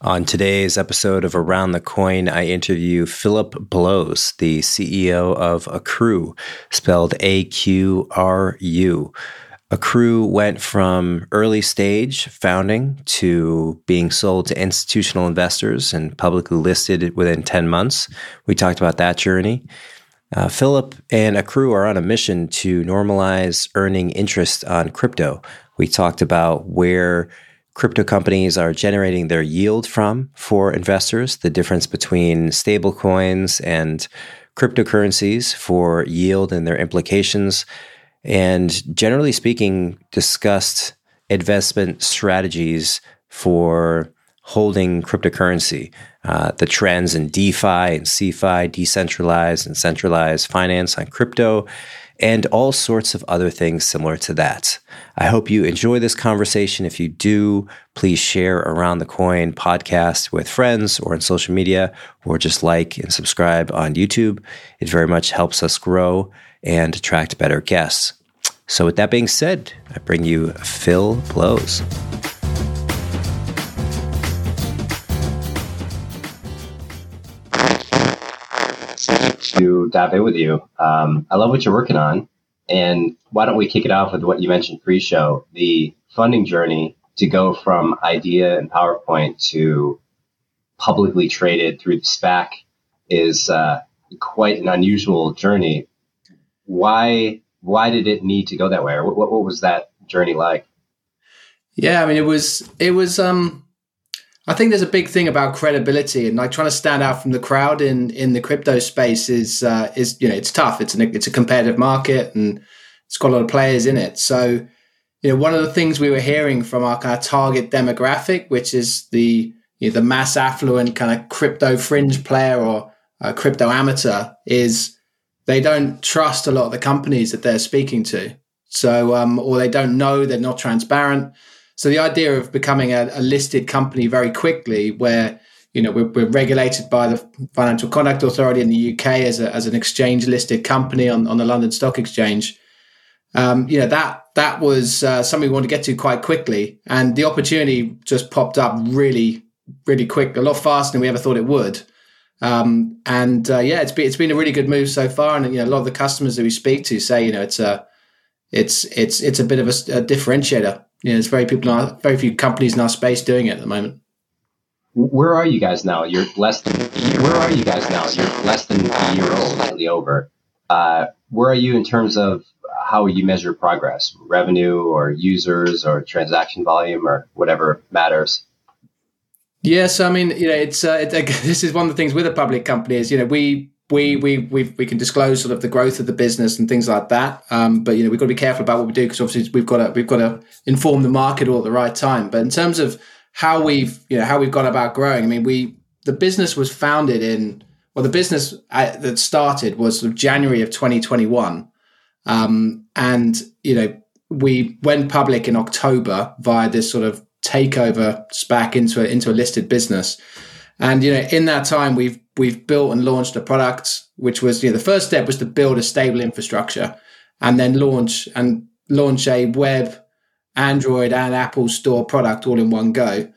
On today's episode of Around the Coin, I interview Philip Blows, the CEO of AQRU, spelled A Q R U. AQRU went from early stage founding to being sold to institutional investors and publicly listed within 10 months. We talked about that journey. Uh, Philip and AQRU are on a mission to normalize earning interest on crypto. We talked about where crypto companies are generating their yield from for investors, the difference between stablecoins and cryptocurrencies for yield and their implications, and generally speaking, discussed investment strategies for holding cryptocurrency, uh, the trends in DeFi and CeFi, decentralized and centralized finance on crypto, and all sorts of other things similar to that. I hope you enjoy this conversation. If you do, please share Around the Coin podcast with friends or on social media, or just like and subscribe on YouTube. It very much helps us grow and attract better guests. So, with that being said, I bring you Phil Blows. To dive in with you. Um, I love what you're working on. And why don't we kick it off with what you mentioned pre show the funding journey to go from idea and PowerPoint to publicly traded through the SPAC is uh, quite an unusual journey. Why why did it need to go that way, or what, what was that journey like? Yeah, I mean, it was it was um, I think there's a big thing about credibility, and like trying to stand out from the crowd in in the crypto space is uh, is you know it's tough. It's an it's a competitive market, and it's got a lot of players in it. So, you know, one of the things we were hearing from our kind of target demographic, which is the you know, the mass affluent kind of crypto fringe player or crypto amateur, is they don't trust a lot of the companies that they're speaking to. So, um, or they don't know, they're not transparent. So the idea of becoming a, a listed company very quickly, where you know we're, we're, regulated by the Financial Conduct Authority in the UK as, a, as an exchange listed company on, on the London Stock Exchange. Um, you know that that was uh, something we wanted to get to quite quickly, and the opportunity just popped up really, really quick, a lot faster than we ever thought it would. Um, and uh, yeah, it's been it's been a really good move so far, and you know a lot of the customers that we speak to say you know it's a it's it's it's a bit of a, a differentiator yeah, there's very people, our, very few companies in our space doing it at the moment. Where are you guys now? You're less than. Where are you guys now? You're less than a year old, slightly over. Uh, where are you in terms of how you measure progress, revenue, or users, or transaction volume, or whatever matters? Yes, I mean, you know, it's uh, it, this is one of the things with a public company is you know we we we we we can disclose sort of the growth of the business and things like that. Um, but you know, we've got to be careful about what we do because obviously we've got to we've got to inform the market all at the right time. But in terms of how we've you know how we've gone about growing, I mean, we the business was founded in well, the business uh, that started was sort of January of 2021, um, and you know we went public in October via this sort of takeover SPAC into a, into a listed business. And you know, in that time, we've we've built and launched a product, which was you know the first step was to build a stable infrastructure, and then launch and launch a web, Android, and Apple Store product all in one go,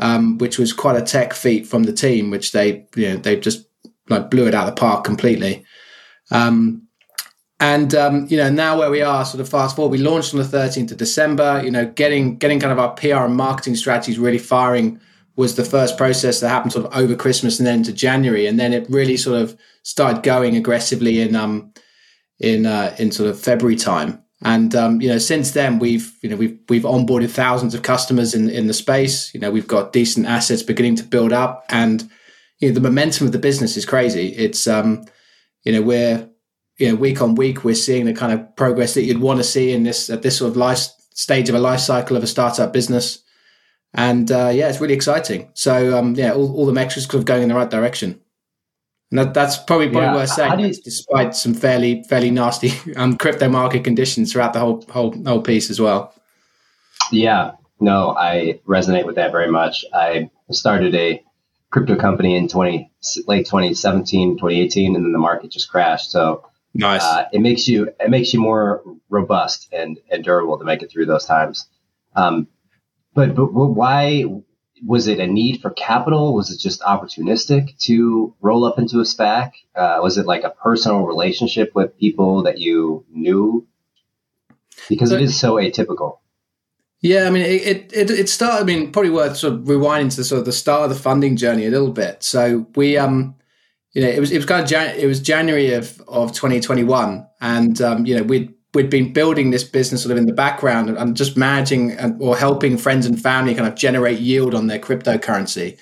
um, which was quite a tech feat from the team, which they you know they just like blew it out of the park completely. Um, and um, you know now where we are, sort of fast forward, we launched on the 13th of December. You know, getting getting kind of our PR and marketing strategies really firing was the first process that happened sort of over Christmas and then into January, and then it really sort of started going aggressively in um in uh, in sort of February time. And um, you know, since then we've you know we've we've onboarded thousands of customers in in the space. You know, we've got decent assets beginning to build up, and you know the momentum of the business is crazy. It's um, you know we're you know week on week we're seeing the kind of progress that you'd want to see in this at this sort of life stage of a life cycle of a startup business and uh, yeah it's really exciting so um, yeah all, all the metrics kind of going in the right direction and that, that's probably probably yeah. worth saying you, despite some fairly fairly nasty um, crypto market conditions throughout the whole whole whole piece as well yeah no i resonate with that very much i started a crypto company in 20 late 2017 2018 and then the market just crashed so Nice. Uh, it makes you it makes you more robust and, and durable to make it through those times. Um, but but why was it a need for capital? Was it just opportunistic to roll up into a SPAC? Uh, was it like a personal relationship with people that you knew? Because it is so atypical. Yeah, I mean, it, it it started. I mean, probably worth sort of rewinding to the sort of the start of the funding journey a little bit. So we um you know, it was it was kind of Jan- it was January of of 2021, and um, you know we'd we'd been building this business sort of in the background and, and just managing and, or helping friends and family kind of generate yield on their cryptocurrency,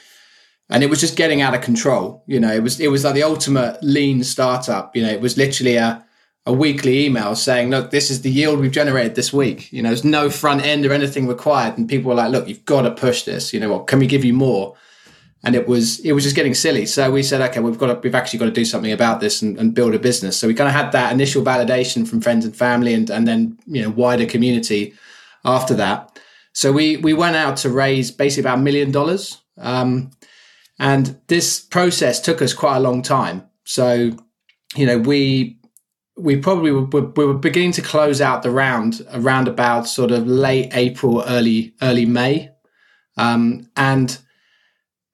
and it was just getting out of control. You know, it was it was like the ultimate lean startup. You know, it was literally a a weekly email saying, "Look, this is the yield we've generated this week." You know, there's no front end or anything required, and people were like, "Look, you've got to push this. You know, what can we give you more?" And it was it was just getting silly. So we said, okay, we've got to, we've actually got to do something about this and, and, build a business. So we kind of had that initial validation from friends and family, and and then you know wider community after that. So we we went out to raise basically about a million dollars, um, and this process took us quite a long time. So you know we we probably were, we were beginning to close out the round around about sort of late April, early early May, um, and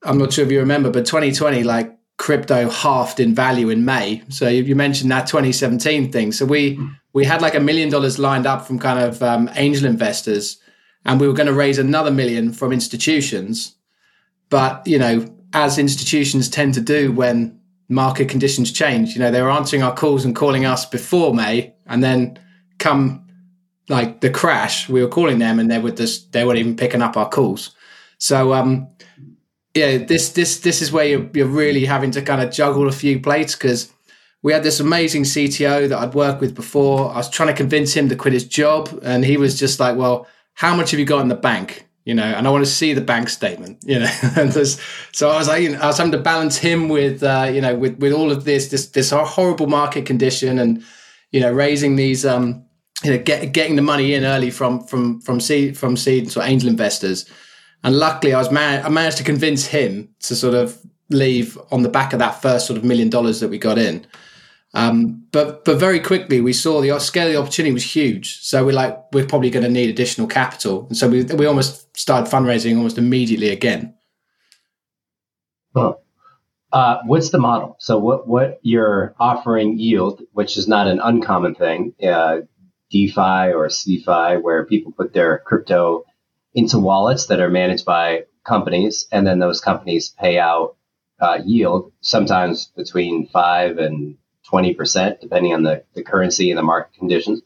I'm not sure if you remember, but 2020, like crypto halved in value in May. So you, mentioned that 2017 thing. So we we had like a million dollars lined up from kind of um, angel investors, and we were going to raise another million from institutions. But you know, as institutions tend to do when market conditions change, you know, they were answering our calls and calling us before May, and then come like the crash, we were calling them, and they would just they weren't even picking up our calls. So um, yeah, this this this is where you're, you're really having to kind of juggle a few plates because we had this amazing CTO that I'd worked with before. I was trying to convince him to quit his job, and he was just like, "Well, how much have you got in the bank?" You know, and I want to see the bank statement. You know, and so I was like, you know, I was having to balance him with, uh, you know, with with all of this this this horrible market condition, and you know, raising these, um, you know, get, getting the money in early from from from seed from seed so angel investors and luckily, I was man- I managed to convince him to sort of leave on the back of that first sort of million dollars that we got in. Um, but but very quickly we saw the scale of the opportunity was huge. So we're like we're probably going to need additional capital, and so we we almost started fundraising almost immediately again. Well, uh, what's the model? So what what you're offering yield, which is not an uncommon thing, uh, DeFi or CeFi, where people put their crypto into wallets that are managed by companies, and then those companies pay out uh, yield, sometimes between five and twenty percent, depending on the, the currency and the market conditions.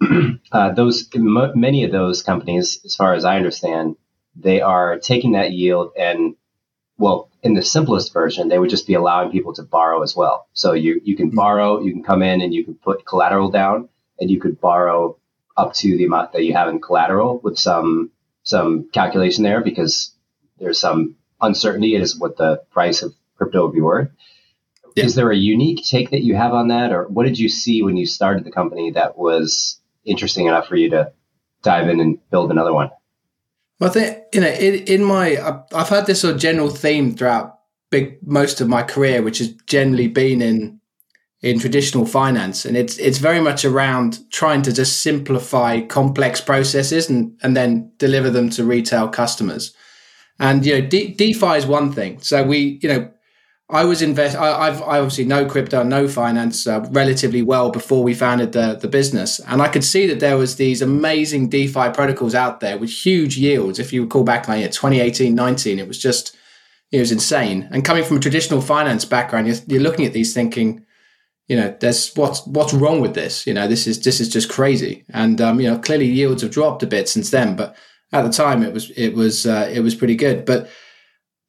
uh, those m- many of those companies, as far as I understand, they are taking that yield and well, in the simplest version, they would just be allowing people to borrow as well. So you you can mm-hmm. borrow, you can come in and you can put collateral down, and you could borrow up to the amount that you have in collateral with some some calculation there because there's some uncertainty as what the price of crypto would be worth. Yeah. Is there a unique take that you have on that, or what did you see when you started the company that was interesting enough for you to dive in and build another one? Well, I think you know, in, in my, I've had this sort of general theme throughout big most of my career, which has generally been in in traditional finance, and it's it's very much around trying to just simplify complex processes and and then deliver them to retail customers. And you know, De- DeFi is one thing. So we, you know, I was invest. I, have I obviously know crypto, know finance uh, relatively well before we founded the the business, and I could see that there was these amazing DeFi protocols out there with huge yields. If you recall back like 2018, 19, it was just it was insane. And coming from a traditional finance background, you're, you're looking at these thinking, you know, there's what's what's wrong with this? You know, this is this is just crazy. And um, you know, clearly yields have dropped a bit since then, but at the time it was it was uh, it was pretty good. But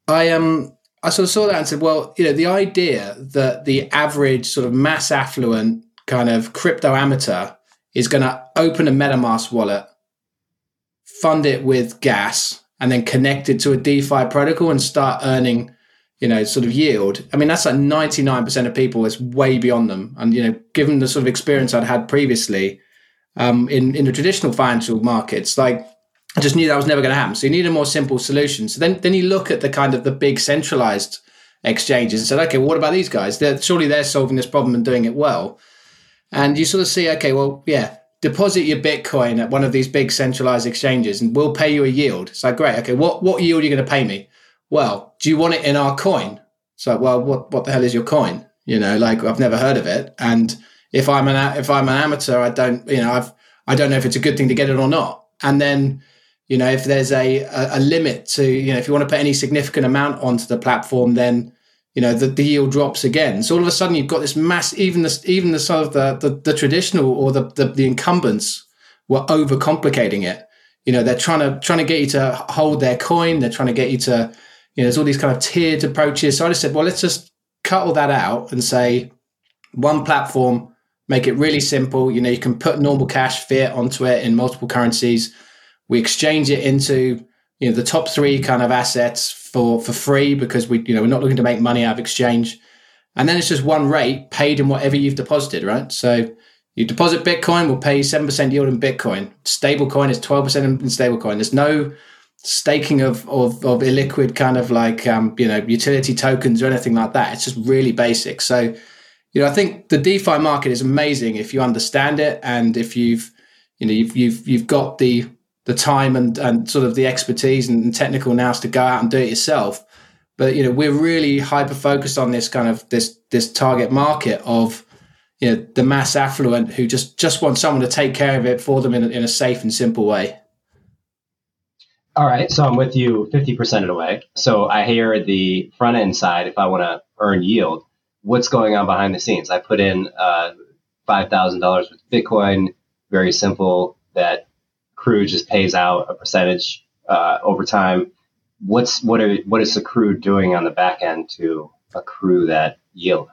I um I sort of saw that and said, well, you know, the idea that the average sort of mass affluent kind of crypto amateur is going to open a MetaMask wallet, fund it with gas, and then connect it to a DeFi protocol and start earning, you know, sort of yield. I mean, that's like 99% of people is way beyond them. And, you know, given the sort of experience I'd had previously um, in, in the traditional financial markets, like I just knew that was never going to happen. So you need a more simple solution. So then, then you look at the kind of the big centralized exchanges and said, okay, what about these guys? They're, surely they're solving this problem and doing it well. And you sort of see, okay, well, yeah, deposit your Bitcoin at one of these big centralized exchanges and we'll pay you a yield. It's like, great, okay, what, what yield are you going to pay me? Well, do you want it in our coin? It's like, well, what, what the hell is your coin? You know, like I've never heard of it. And if I'm an, if I'm an amateur, I don't, you know, I've, I don't know if it's a good thing to get it or not. And then, you know, if there's a, a, a limit to, you know, if you want to put any significant amount onto the platform, then, you know, the, the yield drops again. So all of a sudden you've got this mass, even the, even the sort of the, the, the traditional or the, the, the incumbents were overcomplicating it. You know, they're trying to, trying to get you to hold their coin. They're trying to get you to, you know, there's all these kind of tiered approaches. So I just said, well, let's just cut all that out and say one platform, make it really simple. You know, you can put normal cash fiat onto it in multiple currencies we exchange it into you know the top three kind of assets for for free because we you know we're not looking to make money out of exchange, and then it's just one rate paid in whatever you've deposited, right? So you deposit Bitcoin, we'll pay seven percent yield in Bitcoin. Stablecoin is twelve percent in stablecoin. There's no staking of, of, of illiquid kind of like um, you know utility tokens or anything like that. It's just really basic. So you know I think the DeFi market is amazing if you understand it and if you've you know you've you've you've got the the time and, and sort of the expertise and technical nous to go out and do it yourself. But you know, we're really hyper focused on this kind of this this target market of you know the mass affluent who just just want someone to take care of it for them in in a safe and simple way. All right, so I'm with you 50% of the way. So I hear the front end side if I want to earn yield. What's going on behind the scenes? I put in uh, $5,000 with Bitcoin, very simple, that crew just pays out a percentage uh, over time. What's what are what is the crew doing on the back end to accrue that yield?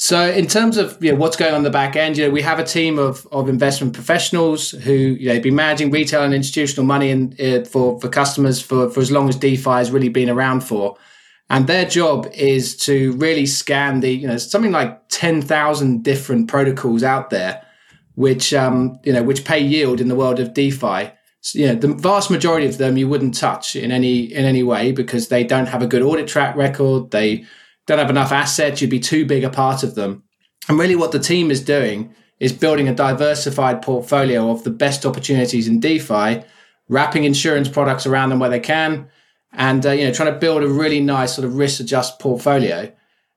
So, in terms of you know, what's going on the back end, you know, we have a team of, of investment professionals who you know been managing retail and institutional money in, uh, for for customers for for as long as DeFi has really been around for, and their job is to really scan the you know something like ten thousand different protocols out there which um, you know which pay yield in the world of DeFi. So, you know, the vast majority of them you wouldn't touch in any in any way because they don't have a good audit track record. They don't have enough assets. You'd be too big a part of them. And really, what the team is doing is building a diversified portfolio of the best opportunities in DeFi, wrapping insurance products around them where they can, and uh, you know, trying to build a really nice sort of risk-adjusted portfolio.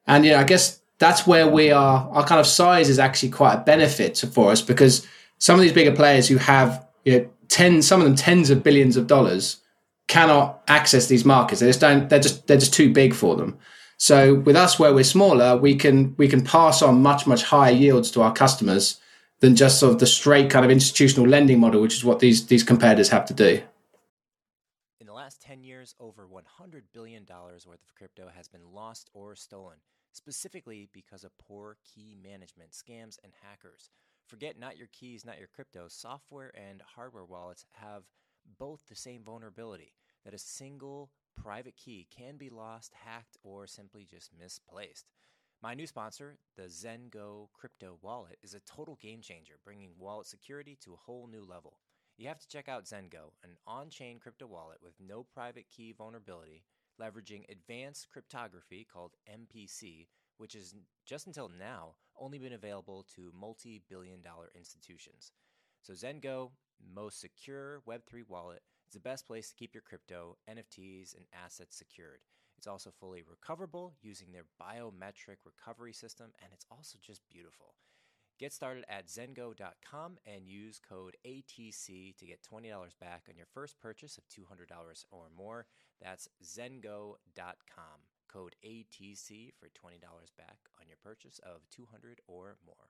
And you know, I guess that's where we are. Our kind of size is actually quite a benefit for us because some of these bigger players who have you know ten, some of them tens of billions of dollars, cannot access these markets. They just don't. They're just they're just too big for them. So with us, where we're smaller, we can we can pass on much much higher yields to our customers than just sort of the straight kind of institutional lending model, which is what these these competitors have to do. In the last 10 years, over $100 billion worth of crypto has been lost or stolen specifically because of poor key management, scams, and hackers. Forget not your keys, not your crypto. Software and hardware wallets have both the same vulnerability that a single private key can be lost, hacked, or simply just misplaced. My new sponsor, the ZenGo crypto wallet, is a total game changer, bringing wallet security to a whole new level. You have to check out ZenGo, an on chain crypto wallet with no private key vulnerability leveraging advanced cryptography called MPC, which has just until now only been available to multi billion dollar institutions. So, ZenGo, most secure Web3 wallet, is the best place to keep your crypto, NFTs, and assets secured. It's also fully recoverable using their biometric recovery system, and it's also just beautiful. Get started at zengo.com and use code ATC to get $20 back on your first purchase of $200 or more. That's zengo.com. Code ATC for $20 back on your purchase of 200 or more.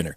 winner.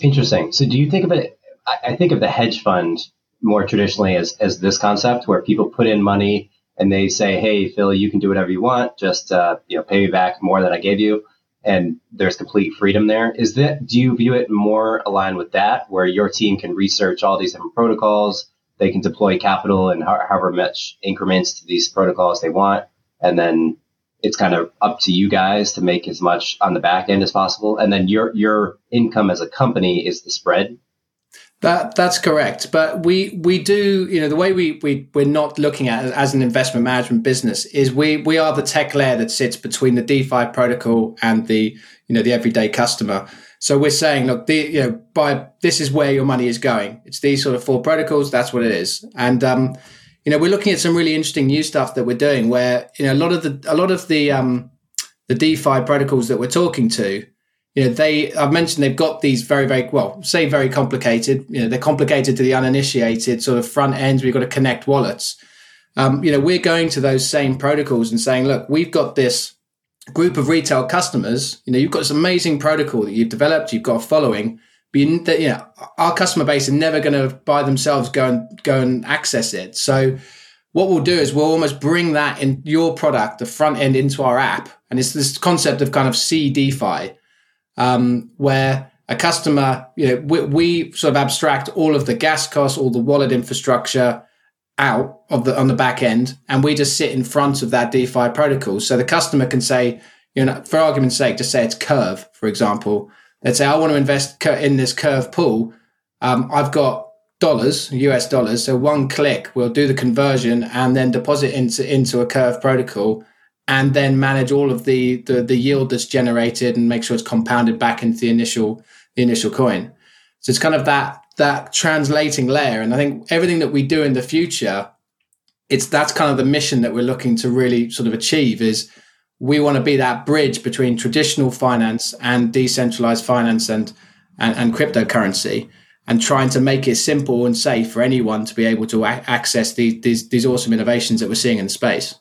Interesting. So, do you think of it? I, think of the hedge fund more traditionally as as this concept where people put in money and they say, "Hey, Phil, you can do whatever you want. Just uh, you know, pay me back more than I gave you." And there's complete freedom there. Is that? Do you view it more aligned with that, where your team can research all these different protocols? They can deploy capital and however much increments to these protocols they want, and then it's kind of up to you guys to make as much on the back end as possible, and then your your income as a company is the spread. That that's correct, but we we do you know the way we we we're not looking at it as an investment management business is we we are the tech layer that sits between the DeFi protocol and the you know the everyday customer. So we're saying, look, the, you know, by this is where your money is going. It's these sort of four protocols. That's what it is, and um, you know, we're looking at some really interesting new stuff that we're doing where, you know, a lot of the, a lot of the, um, the DeFi protocols that we're talking to, you know, they, I've mentioned they've got these very, very, well, say very complicated, you know, they're complicated to the uninitiated sort of front ends. We've got to connect wallets. Um, you know, we're going to those same protocols and saying, look, we've got this group of retail customers. You know, you've got this amazing protocol that you've developed, you've got a following, you, know, our customer base are never going to by themselves go and go and access it. So what we'll do is we'll almost bring that in your product, the front end, into our app, and it's this concept of kind of CeDeFi, um, where a customer, you know, we, we, sort of abstract all of the gas costs, all the wallet infrastructure out of the on the back end, and we just sit in front of that DeFi protocol. So the customer can say, you know, for argument's sake, just say it's Curve, for example let's say I want to invest in this curve pool. Um, I've got dollars, US dollars. So one click, we'll do the conversion and then deposit into, into a curve protocol and then manage all of the, the, the yield that's generated and make sure it's compounded back into the initial, the initial coin. So it's kind of that, that translating layer. And I think everything that we do in the future, it's that's kind of the mission that we're looking to really sort of achieve is we want to be that bridge between traditional finance and decentralized finance and, and, and cryptocurrency and trying to make it simple and safe for anyone to be able to a- access these, these, these awesome innovations that we're seeing in space.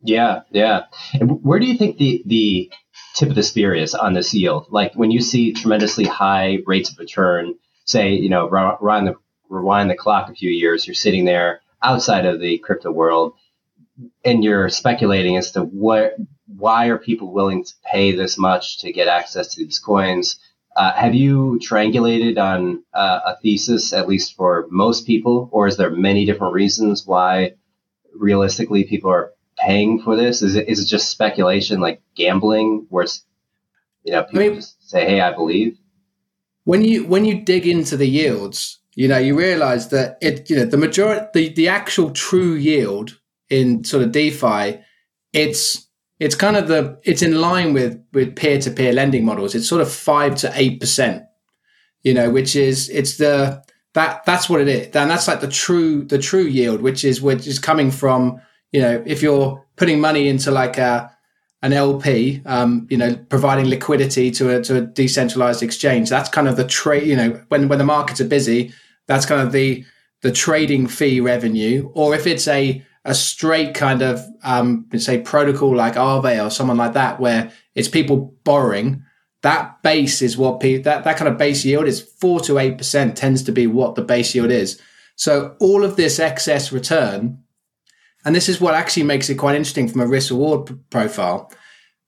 Yeah, yeah. And where do you think the the tip of the spear is on this yield? Like when you see tremendously high rates of return, say, you know, rewind the rewind the clock a few years, you're sitting there outside of the crypto world and you're speculating as to what why are people willing to pay this much to get access to these coins? Uh, have you triangulated on uh, a thesis at least for most people or is there many different reasons why realistically people are paying for this? Is it, is it just speculation like gambling where it's you know people I mean, just say hey i believe when you when you dig into the yields you know you realize that it you know the majority the, the actual true yield in sort of DeFi, it's it's kind of the it's in line with with peer to peer lending models. It's sort of five to eight percent, you know, which is it's the that that's what it is. And that's like the true the true yield, which is which is coming from you know if you're putting money into like a an LP, um, you know, providing liquidity to a to a decentralized exchange. That's kind of the trade. You know, when when the markets are busy, that's kind of the the trading fee revenue. Or if it's a a straight kind of um, say protocol like Aave or someone like that, where it's people borrowing. That base is what pe- that that kind of base yield is four to eight percent tends to be what the base yield is. So all of this excess return, and this is what actually makes it quite interesting from a risk reward p- profile.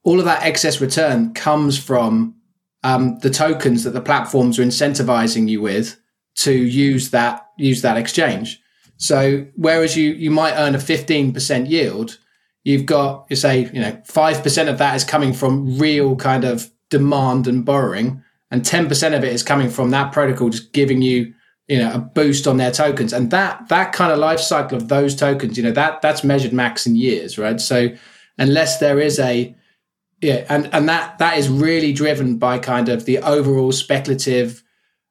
All of that excess return comes from um, the tokens that the platforms are incentivizing you with to use that use that exchange. So whereas you you might earn a 15% yield, you've got you say, you know, 5% of that is coming from real kind of demand and borrowing and 10% of it is coming from that protocol just giving you you know a boost on their tokens. And that that kind of life cycle of those tokens you know that that's measured max in years right? So unless there is a yeah and and that that is really driven by kind of the overall speculative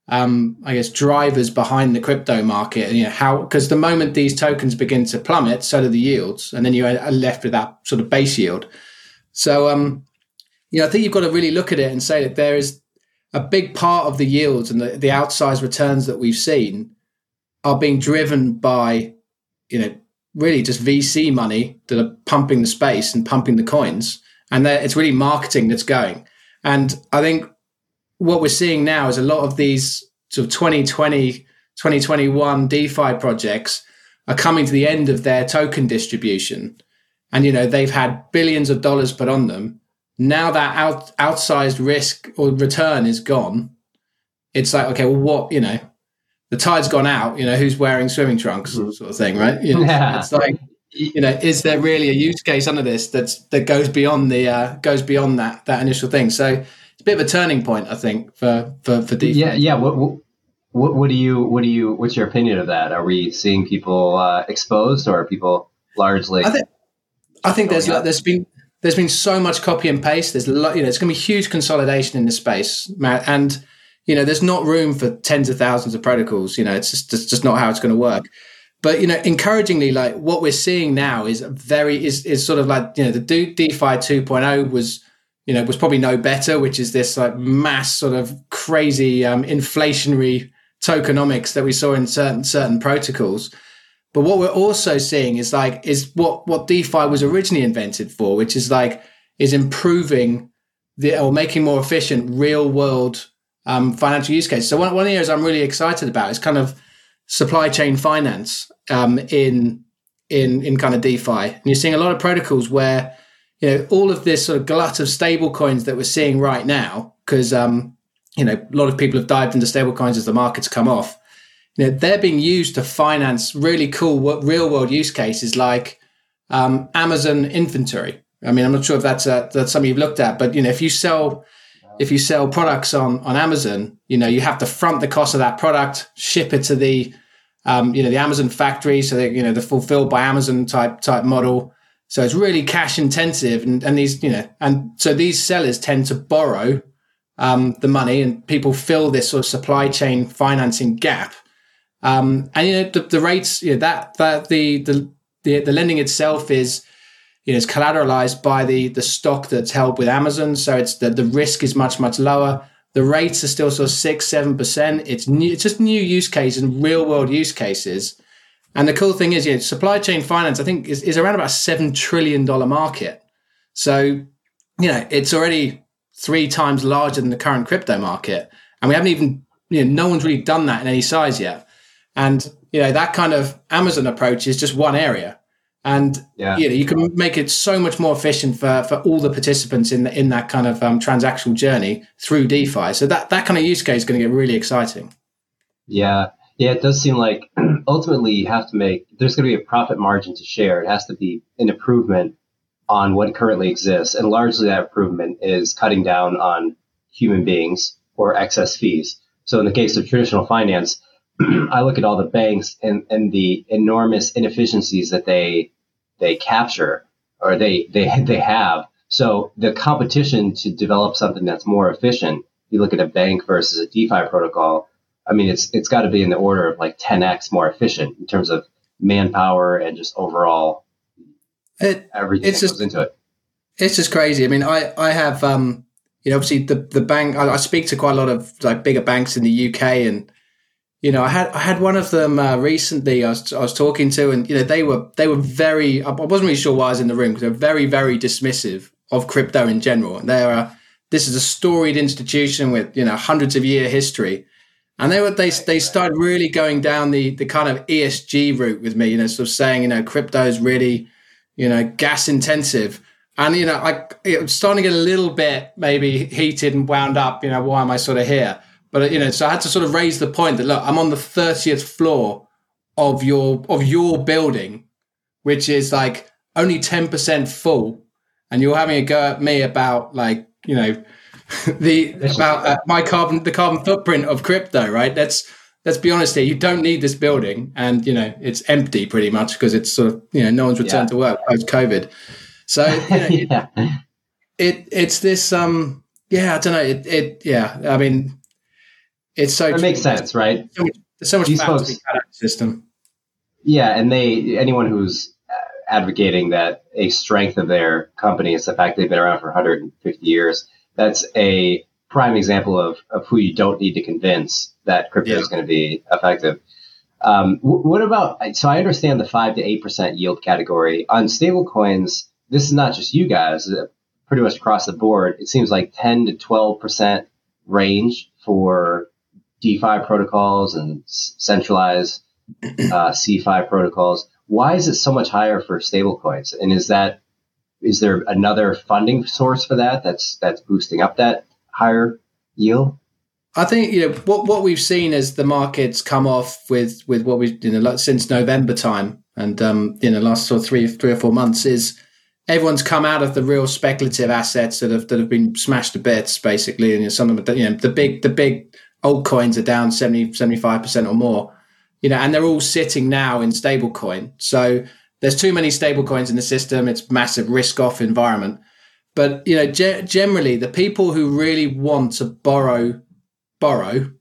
um, I guess drivers behind the crypto market. And, You know how because the moment these tokens begin to plummet, so do the yields, and then you are left with that sort of base yield. So, um, you know, I think you've got to really look at it and say that there is a big part of the yields and the, the outsized returns that we've seen are being driven by, you know, really just VC money that are pumping the space and pumping the coins, and it's really marketing that's going. And I think what we're seeing now is a lot of these sort of 2020, 2021 DeFi projects are coming to the end of their token distribution. And, you know, they've had billions of dollars put on them. Now that out, outsized risk or return is gone. It's like, okay, well, what, you know, the tide's gone out, you know, who's wearing swimming trunks mm-hmm. sort of thing, right? You know, yeah. It's like, you know, is there really a use case under this that's, that goes beyond the, uh, goes beyond that, that initial thing? So, bit of a turning point, I think, for for for DeFi. Yeah, yeah. What, what, what do you what do you what's your opinion of that? Are we seeing people uh, exposed, or are people largely? I think I think there's up? there's been there's been so much copy and paste. There's a lot, you know it's going to be huge consolidation in the space, Matt, and you know there's not room for tens of thousands of protocols. You know, it's just it's just not how it's going to work. But you know, encouragingly, like what we're seeing now is very is is sort of like you know the DeFi 2.0 was you know, was probably no better, which is this like mass sort of crazy um, inflationary tokenomics that we saw in certain certain protocols. But what we're also seeing is like is what what DeFi was originally invented for, which is like is improving the or making more efficient real world um, financial use cases. So one, one of the areas I'm really excited about is kind of supply chain finance um, in in in kind of DeFi, and you're seeing a lot of protocols where you know all of this sort of glut of stable coins that we're seeing right now because um, you know a lot of people have dived into stable coins as the markets come off. You know they're being used to finance really cool real world use cases like um, amazon inventory. I mean i'm not sure if that's a, that's something you've looked at but you know if you sell if you sell products on on amazon you know you have to front the cost of that product ship it to the um, you know the amazon factory so that you know the fulfilled by amazon type type model so it's really cash intensive, and, and these you know, and so these sellers tend to borrow um, the money, and people fill this sort of supply chain financing gap. Um, and you know, the, the rates, you know, that that the, the the lending itself is you know, is collateralized by the the stock that's held with Amazon, so it's the the risk is much much lower. The rates are still sort of six seven percent. It's new, it's just new use cases and real world use cases and the cool thing is, yeah, supply chain finance, I think, is, is around about a $7 trillion market. So, you know, it's already three times larger than the current crypto market. And we haven't even, you know, no one's really done that in any size yet. And, you know, that kind of Amazon approach is just one area. And, yeah. you know, you can make it so much more efficient for, for all the participants in, the, in that kind of um, transactional journey through DeFi. So that, that kind of use case is going to get really exciting. Yeah. Yeah, it does seem like ultimately you have to make, there's going to be a profit margin to share. It has to be an improvement on what currently exists. And largely that improvement is cutting down on human beings or excess fees. So in the case of traditional finance, I look at all the banks and, and the enormous inefficiencies that they they capture or they they they have. So the competition to develop something that's more efficient, you look at a bank versus a DeFi protocol, I mean, it's it's got to be in the order of like 10x more efficient in terms of manpower and just overall it, everything it's that just, goes into it. It's just crazy. I mean, I I have um you know obviously the the bank I, I speak to quite a lot of like bigger banks in the UK and you know, I had I had one of them uh, recently. I was I was talking to, and you know, they were they were very. I wasn't really sure why I was in the room because they're very very dismissive of crypto in general. And they're uh, this is a storied institution with you know hundreds of year history, and they were they they started really going down the the kind of ESG route with me. You know, sort of saying you know crypto is really you know gas intensive. And you know, it was starting to get a little bit maybe heated and wound up. You know, why am I sort of here? But you know, so I had to sort of raise the point that look, I'm on the 30th floor of your of your building, which is like only 10% full, and you're having a go at me about like you know the about uh, my carbon the carbon footprint of crypto, right? Let's let's be honest here. You don't need this building, and you know it's empty pretty much because it's sort of you know no one's returned yeah. to work post COVID. So you know, yeah. it, it it's this um yeah I don't know it it yeah I mean it's so it makes sense, right? So much, there's so much These folks, to be system. Yeah, and they anyone who's advocating that a strength of their company is the fact they've been around for 150 years. That's a prime example of, of who you don't need to convince that crypto yeah. is going to be effective. Um, what about? So I understand the five to eight percent yield category on stablecoins. This is not just you guys. Uh, pretty much across the board, it seems like 10 to 12 percent range for DeFi protocols and centralized uh, protocols. Why is it so much higher for stablecoins? And is that is there another funding source for that that's that's boosting up that higher yield? I think you know what what we've seen as the markets come off with with what we've you know since November time and um, you know last sort of three three or four months is everyone's come out of the real speculative assets that have that have been smashed to bits basically and you know, some of them you know the big the big altcoins are down 70, 75% or more, you know, and they're all sitting now in stablecoin. So there's too many stablecoins in the system. It's massive risk off environment. But, you know, ge- generally the people who really want to borrow, borrow,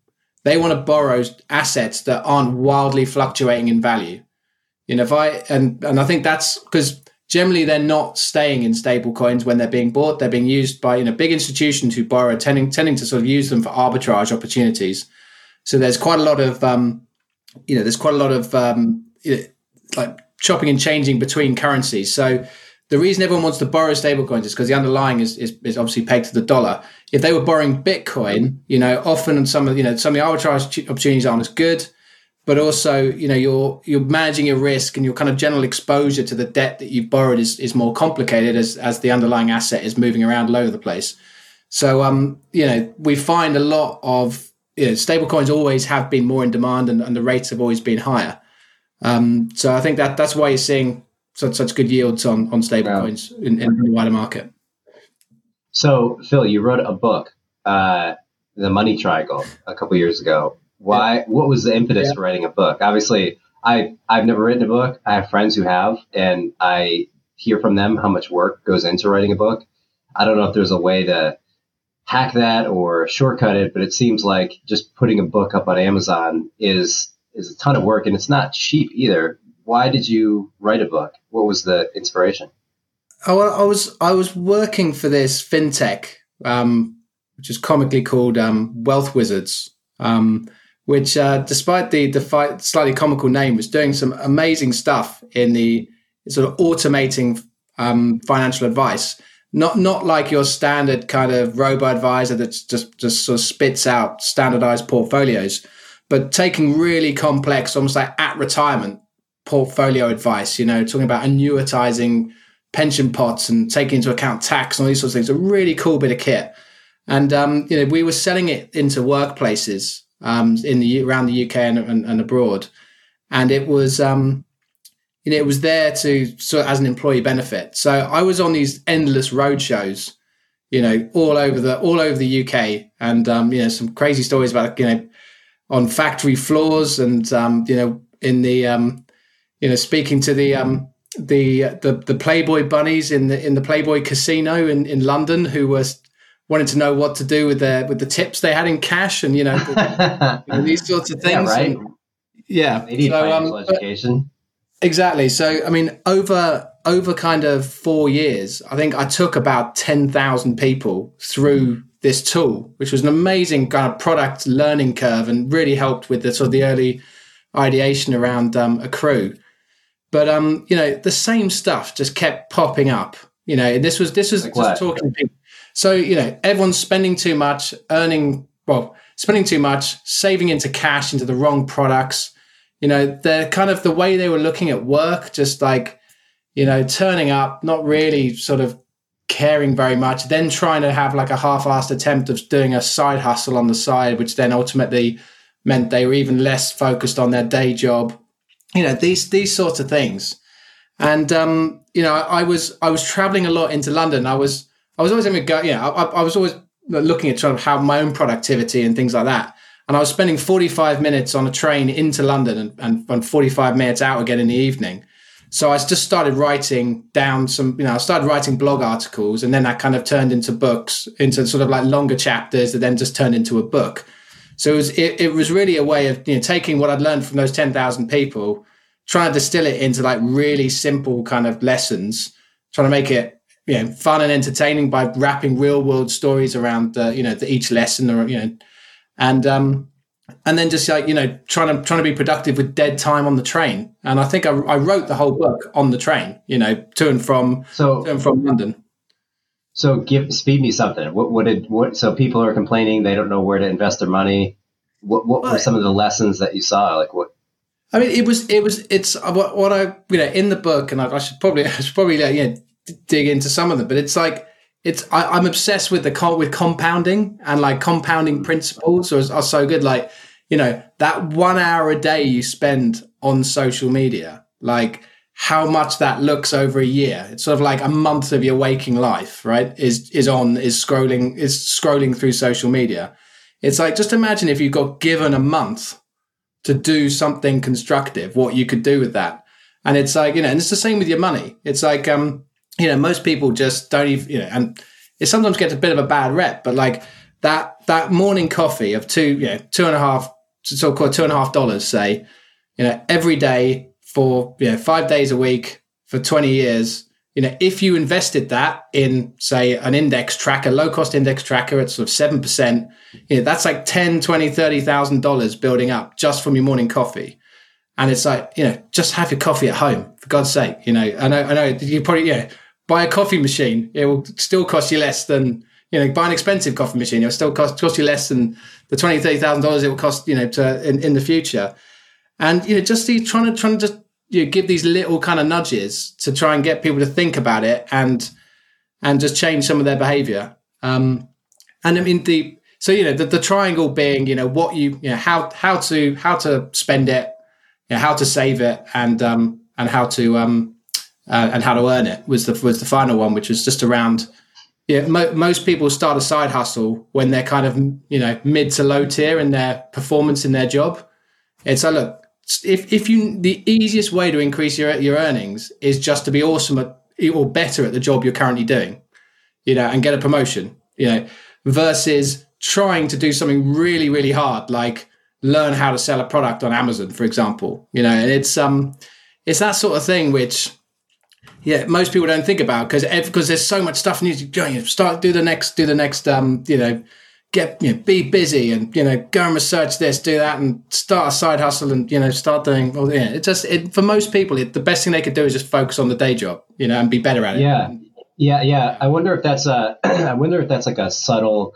they want to borrow assets that aren't wildly fluctuating in value. You know, if I, and, and I think that's because generally they're not staying in stable coins when they're being bought. They're being used by you know big institutions who borrow, tending tending to sort of use them for arbitrage opportunities. So there's quite a lot of um, you know there's quite a lot of um, like chopping and changing between currencies. So the reason everyone wants to borrow stablecoins is because the underlying is, is, is obviously pegged to the dollar. If they were borrowing Bitcoin, you know, often some of you know some of the arbitrage opportunities aren't as good but also you know you're you're managing your risk and your kind of general exposure to the debt that you've borrowed is, is more complicated as as the underlying asset is moving around all over the place so um you know we find a lot of you know stable coins always have been more in demand and, and the rates have always been higher um so i think that that's why you're seeing such such good yields on on stable wow. coins in, in the wider market so phil you wrote a book uh the money triangle a couple years ago why? Yeah. What was the impetus yeah. for writing a book? Obviously, I I've never written a book. I have friends who have, and I hear from them how much work goes into writing a book. I don't know if there's a way to hack that or shortcut it, but it seems like just putting a book up on Amazon is is a ton of work, and it's not cheap either. Why did you write a book? What was the inspiration? Oh, I was I was working for this fintech, um, which is comically called um, Wealth Wizards. Um, which, uh, despite the, the slightly comical name, was doing some amazing stuff in the sort of automating um, financial advice. Not not like your standard kind of robo advisor that just just sort of spits out standardized portfolios, but taking really complex, almost like at retirement portfolio advice. You know, talking about annuitizing pension pots and taking into account tax and all these sorts of things. A really cool bit of kit. And um, you know, we were selling it into workplaces um, in the around the UK and, and, and abroad, and it was um, you know it was there to sort of as an employee benefit. So I was on these endless road shows, you know, all over the all over the UK, and um, you know some crazy stories about you know on factory floors and um, you know in the um, you know speaking to the um, the the the Playboy bunnies in the in the Playboy casino in, in London who was wanted to know what to do with the with the tips they had in cash and you know, the, you know these sorts of things. Yeah, right. And, yeah, they need so, financial um, education. Exactly. So I mean, over over kind of four years, I think I took about ten thousand people through this tool, which was an amazing kind of product learning curve and really helped with the sort of the early ideation around um, AQRU. But um, you know, the same stuff just kept popping up. You know, and this was this was like just talking to people. So you know, everyone's spending too much, earning well, spending too much, saving into cash into the wrong products. You know, they're kind of the way they were looking at work, just like you know, turning up, not really sort of caring very much, then trying to have like a half-assed attempt of doing a side hustle on the side, which then ultimately meant they were even less focused on their day job. You know, these these sorts of things. And um, you know, I, was I was traveling a lot into London. I was I was always going go. You know, I, I was always looking at sort of how my own productivity and things like that. And I was spending 45 minutes on a train into London and, and, and 45 minutes out again in the evening. So I just started writing down some, you know, I started writing blog articles and then that kind of turned into books, into sort of like longer chapters that then just turned into a book. So it was, it, it was really a way of, you know, taking what I'd learned from those 10,000 people, trying to distill it into like really simple kind of lessons, trying to make it, you know, fun and entertaining by wrapping real world stories around, uh, you know, the, each lesson or, you know, and, um, and then just like you know trying to trying to be productive with dead time on the train. And i think i, I wrote the whole book on the train you know to and from so to and from london. So give speed me something. What what did what so people are complaining they don't know where to invest their money. What what were some of the lessons that you saw? Like what? I mean it was it was it's what, what i you know in the book and i, I should probably i should probably like, you know dig into some of them. But it's like it's I, am obsessed with the with compounding and like compounding principles are, are so good. Like you know that one hour a day you spend on social media, like how much that looks over a year. It's sort of like a month of your waking life, right? Is is on is scrolling is scrolling through social media. It's like just imagine if you got given a month to do something constructive, what you could do with that. And it's like, you know, and it's the same with your money. It's like um you know, most people just don't even, you know, and it sometimes gets a bit of a bad rep, but like that, that morning coffee of two, you know, two and a half, so called two and a half dollars, say, you know, every day for, you know, five days a week for 20 years, you know, if you invested that in, say, an index tracker, low cost index tracker at sort of 7%, you know, that's like 10, 20, $30,000 building up just from your morning coffee. And it's like, you know, just have your coffee at home, for God's sake. You know, I know, I know you probably, yeah, buy a coffee machine. It will still cost you less than you know buy an expensive coffee machine. It'll still cost cost you less than the twenty thirty thousand dollars it will cost you know to in, in the future. And you know just the, trying to trying to just you know, give these little kind of nudges to try and get people to think about it and and just change some of their behavior. Um, and I mean the so you know the, the triangle being you know what you you know how how to how to spend it, you know, how to save it, and um, and how to um, uh, and how to earn it was the was the final one, which was just around. Yeah, mo- most people start a side hustle when they're kind of you know mid to low tier in their performance in their job. It's like look, if if you the easiest way to increase your your earnings is just to be awesome at or better at the job you're currently doing, you know, and get a promotion, you know, versus trying to do something really really hard like learn how to sell a product on Amazon, for example, you know, and it's um it's that sort of thing which yeah, most people don't think about because because there's so much stuff needs to you start do the next do the next um you know get you know be busy and you know go and research this do that and start a side hustle and you know start doing well yeah it just it, for most people it, the best thing they could do is just focus on the day job you know and be better at it. Yeah. Yeah yeah. I wonder if that's a I wonder if that's like a subtle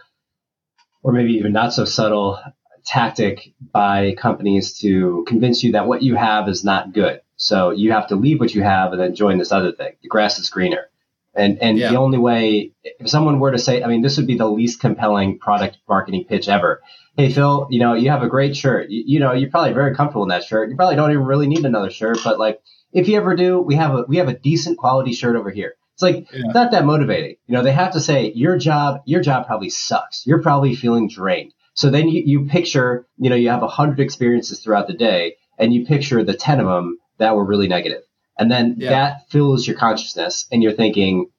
or maybe even not so subtle tactic by companies to convince you that what you have is not good so you have to leave what you have and then join this other thing. The grass is greener. And and yeah. the only way if someone were to say, I mean, this would be the least compelling product marketing pitch ever. Hey Phil, you know, you have a great shirt. You, you know, you're probably very comfortable in that shirt. You probably don't even really need another shirt, but like if you ever do, we have a we have a decent quality shirt over here. It's like yeah. it's not that motivating. You know, they have to say your job, your job probably sucks. You're probably feeling drained. So then you, you picture, you know, you have a hundred experiences throughout the day, and you picture the ten of them that were really negative. And then yeah. that fills your consciousness and you're thinking,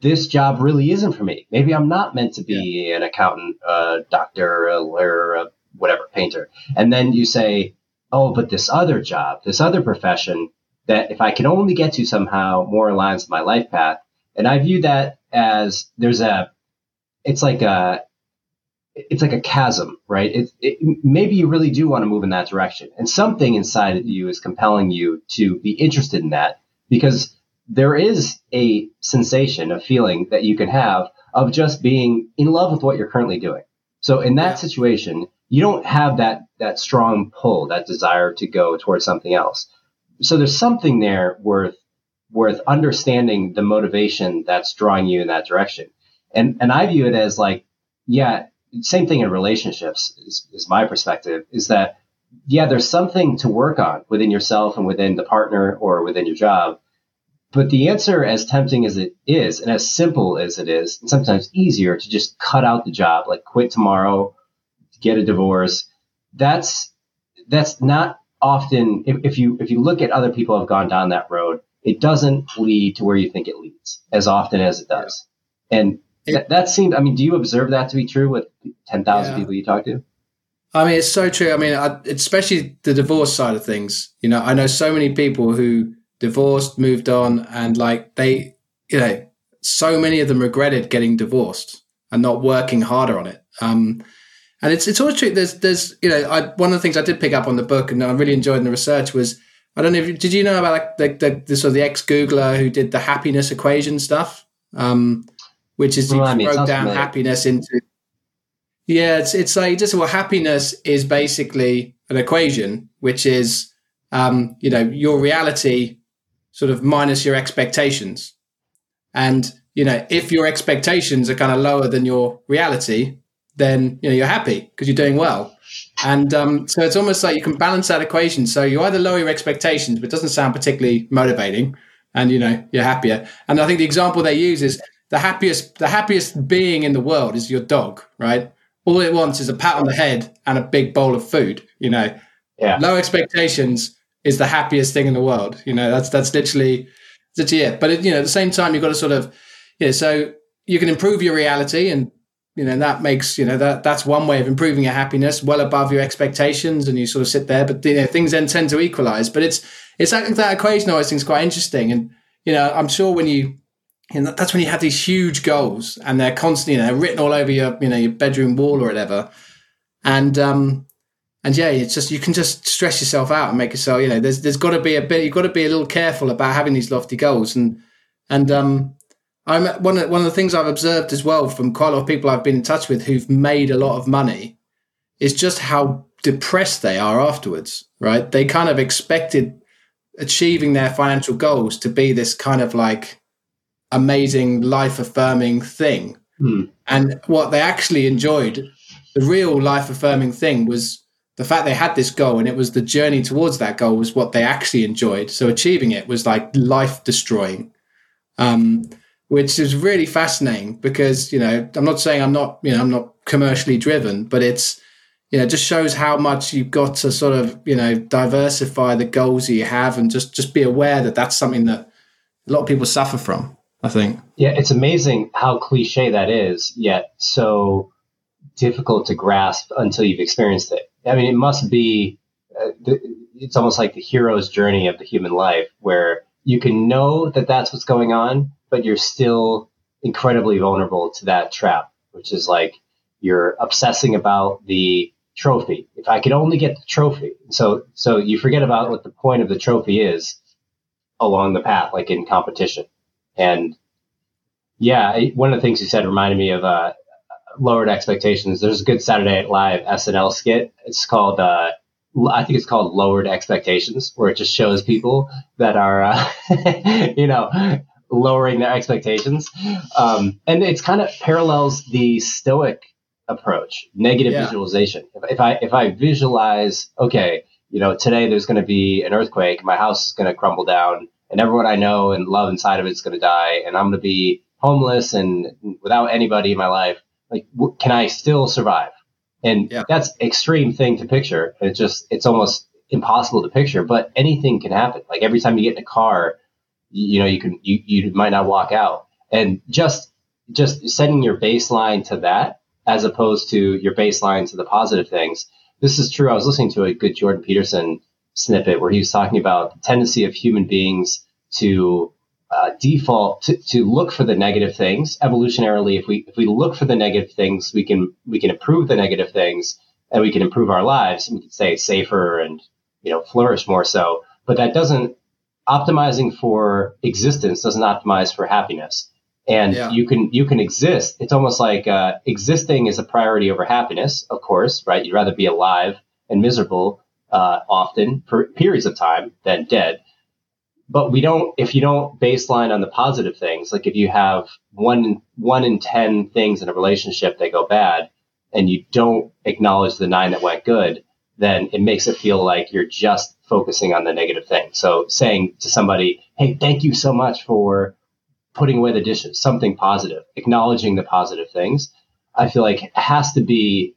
this job really isn't for me. Maybe I'm not meant to be yeah. an accountant, a doctor, a lawyer, a whatever, painter. And then you say, oh, but this other job, this other profession that if I can only get to somehow more aligns with my life path. And I view that as there's a, it's like a, it's like a chasm, right? It, it, maybe you really do want to move in that direction, and something inside of you is compelling you to be interested in that because there is a sensation, a feeling that you can have of just being in love with what you're currently doing. So in that situation, you don't have that that strong pull, that desire to go towards something else. So there's something there worth worth understanding the motivation that's drawing you in that direction. And and I view it as like, yeah, same thing in relationships is, is my perspective, is that yeah, there's something to work on within yourself and within the partner or within your job. But the answer, as tempting as it is, and as simple as it is, and sometimes easier to just cut out the job, like quit tomorrow, get a divorce. That's that's not often. If, if you if you look at other people who have gone down that road, it doesn't lead to where you think it leads as often as it does. And that, that seemed. I mean, do you observe that to be true with ten thousand yeah. people you talk to? I mean, it's so true. I mean, I, especially the divorce side of things. You know, I know so many people who divorced, moved on, and like they, you know, so many of them regretted getting divorced and not working harder on it. Um, and it's it's always true. There's there's you know, I, one of the things I did pick up on the book and I really enjoyed in the research was I don't know if did you know about like the the, the sort of the ex Googler who did the happiness equation stuff, um, which is he broke down happiness into yeah, it's it's like just well, happiness is basically an equation, which is um, you know your reality sort of minus your expectations, and you know if your expectations are kind of lower than your reality, then you know you're happy because you're doing well, and um, so it's almost like you can balance that equation. So you either lower your expectations, but it doesn't sound particularly motivating, and you know you're happier. And I think the example they use is the happiest the happiest being in the world is your dog, right? all it wants is a pat on the head and a big bowl of food. You know, yeah. low expectations is the happiest thing in the world. You know, that's that's literally that's it. But it, you know, at the same time, you've got to sort of yeah. So you can improve your reality, and you know that makes you know that that's one way of improving your happiness, well above your expectations, and you sort of sit there. But you know, things then tend to equalize. But it's it's that, that equation I always think is quite interesting, and you know, I'm sure when you and that's when you have these huge goals and they're constantly you know written all over your you know your bedroom wall or whatever. And um and yeah it's just you can just stress yourself out and make yourself you know there's there's got to be a bit you've got to be a little careful about having these lofty goals. And and um i'm one of, one of the things i've observed as well from quite a lot of people i've been in touch with who've made a lot of money is just how depressed they are afterwards right? They kind of expected achieving their financial goals to be this kind of like amazing, life affirming thing. Hmm. And what they actually enjoyed, the real life affirming thing was the fact they had this goal and it was the journey towards that goal was what they actually enjoyed. So achieving it was like life destroying. Um, which is really fascinating because, you know, I'm not saying I'm not, you know, I'm not commercially driven, but it's, you know, just shows how much you've got to sort of, you know, diversify the goals that you have and just, just be aware that that's something that a lot of people suffer from. I think. Yeah, it's amazing how cliche that is, yet so difficult to grasp until you've experienced it. I mean, it must be, uh, the, it's almost like the hero's journey of the human life where you can know that that's what's going on, but you're still incredibly vulnerable to that trap, which is like you're obsessing about the trophy. If I could only get the trophy. So, so you forget about what the point of the trophy is along the path, like in competition. And yeah, one of the things you said reminded me of uh, lowered expectations. There's a good Saturday Night Live SNL skit. It's called, uh, I think it's called Lowered Expectations, where it just shows people that are, uh, you know, lowering their expectations. Um, and it's kind of parallels the Stoic approach, negative yeah. visualization. If, if I if I visualize, okay, you know, today there's going to be an earthquake, my house is going to crumble down and everyone I know and love inside of it is going to die, and I'm going to be homeless and without anybody in my life. Like, w- can I still survive? And yeah. that's extreme thing to picture. It's just, it's almost impossible to picture, but anything can happen. Like every time you get in a car, you, you know, you can, you, you might not walk out and just, just setting your baseline to that as opposed to your baseline to the positive things. This is true. I was listening to a good Jordan Peterson snippet where he was talking about the tendency of human beings to uh, default to, to look for the negative things evolutionarily. If we if we look for the negative things, we can we can improve the negative things, and we can improve our lives. And we can stay safer and you know flourish more so. But that doesn't optimizing for existence doesn't optimize for happiness. And yeah. you can you can exist. It's almost like uh, existing is a priority over happiness, of course, right? You'd rather be alive and miserable uh, often for periods of time than dead. But we don't if you don't baseline on the positive things like if you have one one in ten things in a relationship that go bad and you don't acknowledge the nine that went good then it makes it feel like you're just focusing on the negative thing. So saying to somebody hey thank you so much for putting away the dishes something positive acknowledging the positive things i feel like has to be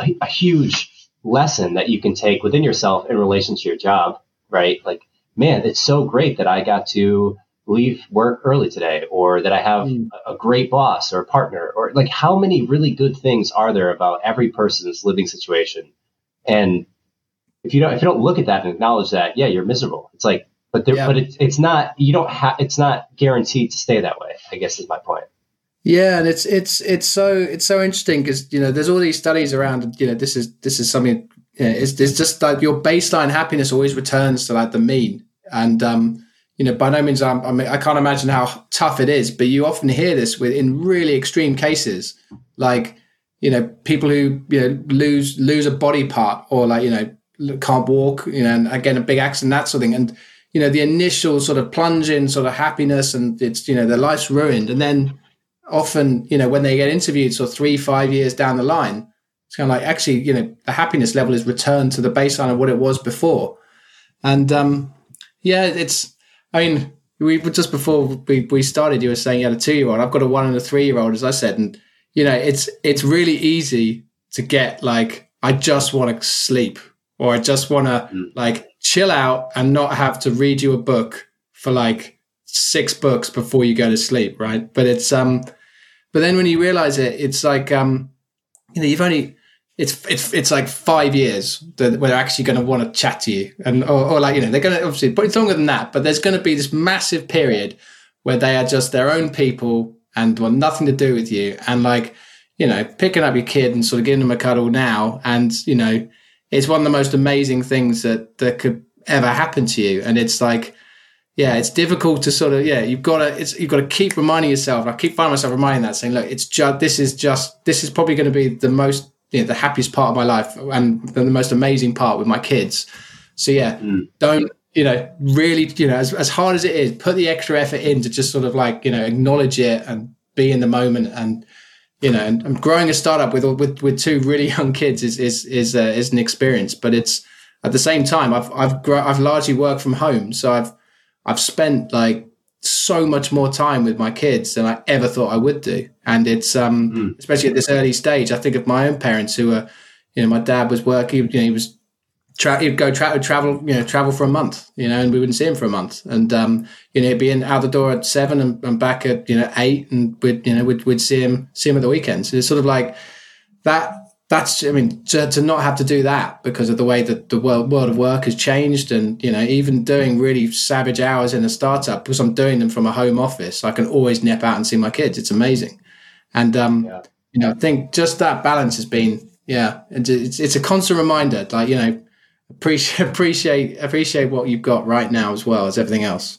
a, a huge lesson that you can take within yourself in relation to your job right like man, it's so great that I got to leave work early today or that I have mm. a great boss or a partner or like how many really good things are there about every person's living situation? And if you don't if you don't look at that and acknowledge that, yeah, you're miserable. It's like but there, yeah. but it's it's not you don't have it's not guaranteed to stay that way. I guess is my point. Yeah, and it's it's it's so it's so interesting because you know there's all these studies around you know this is this is something yeah, it's, it's just like your baseline happiness always returns to like the mean. And, um, you know, by no means, I'm, I, mean, I can't imagine how tough it is, but you often hear this with in really extreme cases, like, you know, people who, you know, lose, lose a body part or like, you know, can't walk, you know, and again, a big accident, that sort of thing. And, you know, the initial sort of plunge in sort of happiness and it's, you know, their life's ruined. And then often, you know, when they get interviewed, so three, five years down the line, it's kind of like actually, you know, the happiness level is returned to the baseline of what it was before. And um, yeah, it's. I mean, we just before we, we started, you were saying you had a two year old. I've got a one and a three year old, as I said, and you know, it's it's really easy to get like I just want to sleep or I just want to mm. like chill out and not have to read you a book for like six books before you go to sleep, right? But it's um, but then when you realize it, it's like um, you know, you've only it's it's it's like five years that we're actually going to want to chat to you, and or, or like you know they're going to obviously, but it's longer than that. But there's going to be this massive period where they are just their own people and want nothing to do with you, and like you know picking up your kid and sort of giving them a cuddle now, and you know it's one of the most amazing things that that could ever happen to you, and it's like yeah, it's difficult to sort of yeah. You've got to it's you've got to keep reminding yourself. I keep finding myself reminding that, saying, look, it's just this is just this is probably going to be the most you know, the happiest part of my life and the most amazing part with my kids. So yeah, mm. don't you know really you know as, as hard as it is, put the extra effort in to just sort of like you know acknowledge it and be in the moment and you know and, and growing a startup with with with two really young kids is is is uh, is an experience, but it's at the same time I've I've I've largely worked from home, so I've I've spent like so much more time with my kids than I ever thought I would do. And it's um, mm. especially at this early stage. I think of my own parents who were, you know, my dad was working. You know, he was tra- he'd go tra- travel, you know, travel for a month. You know, and we wouldn't see him for a month. And um, you know, he'd be in out the door at seven and, and back at you know eight, and we'd you know we'd, we'd see him see him at the weekends. It's sort of like that that's i mean to, to not have to do that because of the way that the world, world of work has changed and you know even doing really savage hours in a startup because i'm doing them from a home office i can always nip out and see my kids. It's amazing. And um yeah. you know i think just that balance has been yeah it's, it's a constant reminder like you know appreciate appreciate appreciate what you've got right now as well as everything else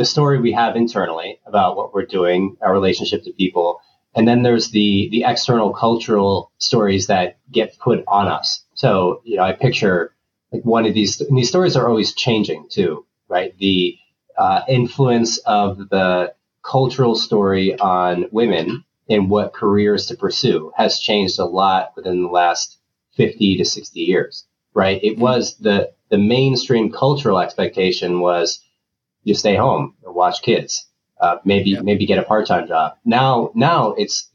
the story we have internally about what we're doing, our relationship to people, and then there's the the external cultural stories that get put on us. So you know, I picture like one of these these stories are always changing too, right? The uh, influence of the cultural story on women and what careers to pursue has changed a lot within the last 50 to 60 years, right? It was the, the mainstream cultural expectation was you stay home or watch kids, uh, maybe, yeah. maybe get a part-time job. Now, now it's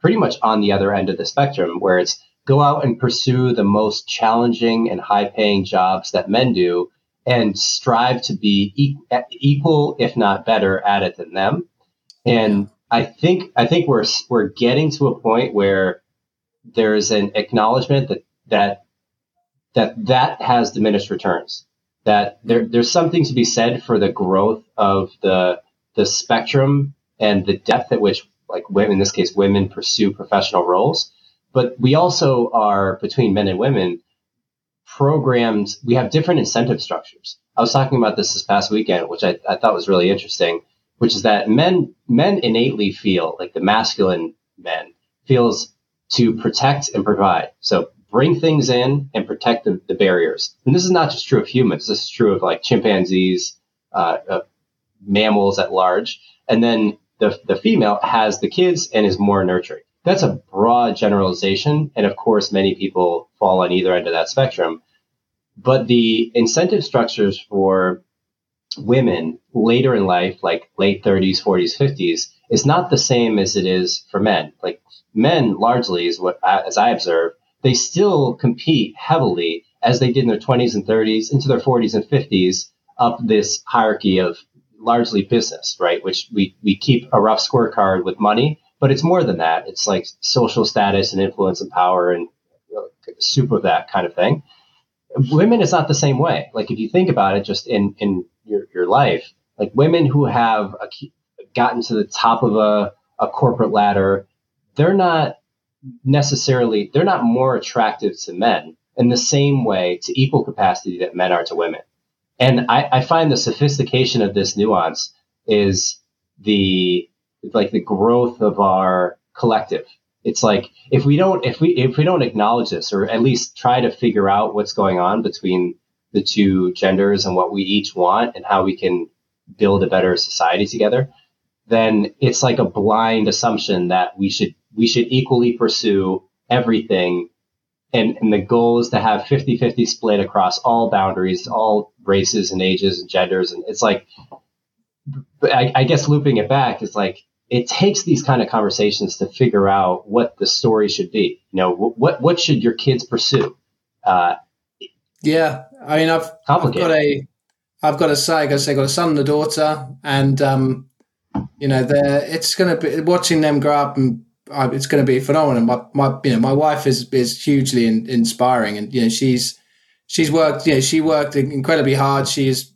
pretty much on the other end of the spectrum where it's go out and pursue the most challenging and high paying jobs that men do and strive to be equal, if not better at it than them. And I think, I think we're, we're getting to a point where there's an acknowledgement that that that that has diminished returns. That there, there's something to be said for the growth of the the spectrum and the depth at which, like women, in this case, women pursue professional roles. But we also are between men and women programmed. We have different incentive structures. I was talking about this this past weekend, which I, I thought was really interesting, which is that men men innately feel like the masculine men feels to protect and provide. So bring things in and protect the, the barriers. And this is not just true of humans. This is true of like chimpanzees, uh, uh, mammals at large. And then the, the female has the kids and is more nurturing. That's a broad generalization. And of course, many people fall on either end of that spectrum. But the incentive structures for women later in life, like late 30s, 40s, 50s, is not the same as it is for men. Like men largely is what, as I observe, they still compete heavily as they did in their 20s and 30s into their 40s and 50s up this hierarchy of largely business, right? Which we, we keep a rough scorecard with money, but it's more than that. It's like social status and influence and power and soup of that kind of thing. Women, is not the same way. Like if you think about it, just in, in your, your life, like women who have a, gotten to the top of a, a corporate ladder they're not necessarily they're not more attractive to men in the same way to equal capacity that men are to women. And I, I find the sophistication of this nuance is the like the growth of our collective. It's like if we don't if we if we don't acknowledge this or at least try to figure out what's going on between the two genders and what we each want and how we can build a better society together, then it's like a blind assumption that we should we should equally pursue everything. And, and the goal is to have 50 50 split across all boundaries, all races and ages and genders. And it's like, I, I guess looping it back is like, it takes these kind of conversations to figure out what the story should be. You know, what, what should your kids pursue? Uh, yeah. I mean, I've, I've got a, I've got a say, I got to say, I've got a son and a daughter, and um, you know, they're it's going to be watching them grow up and it's going to be phenomenal. My, my, you know, my wife is is hugely in, inspiring, and you know, she's she's worked, you know, she worked incredibly hard. She's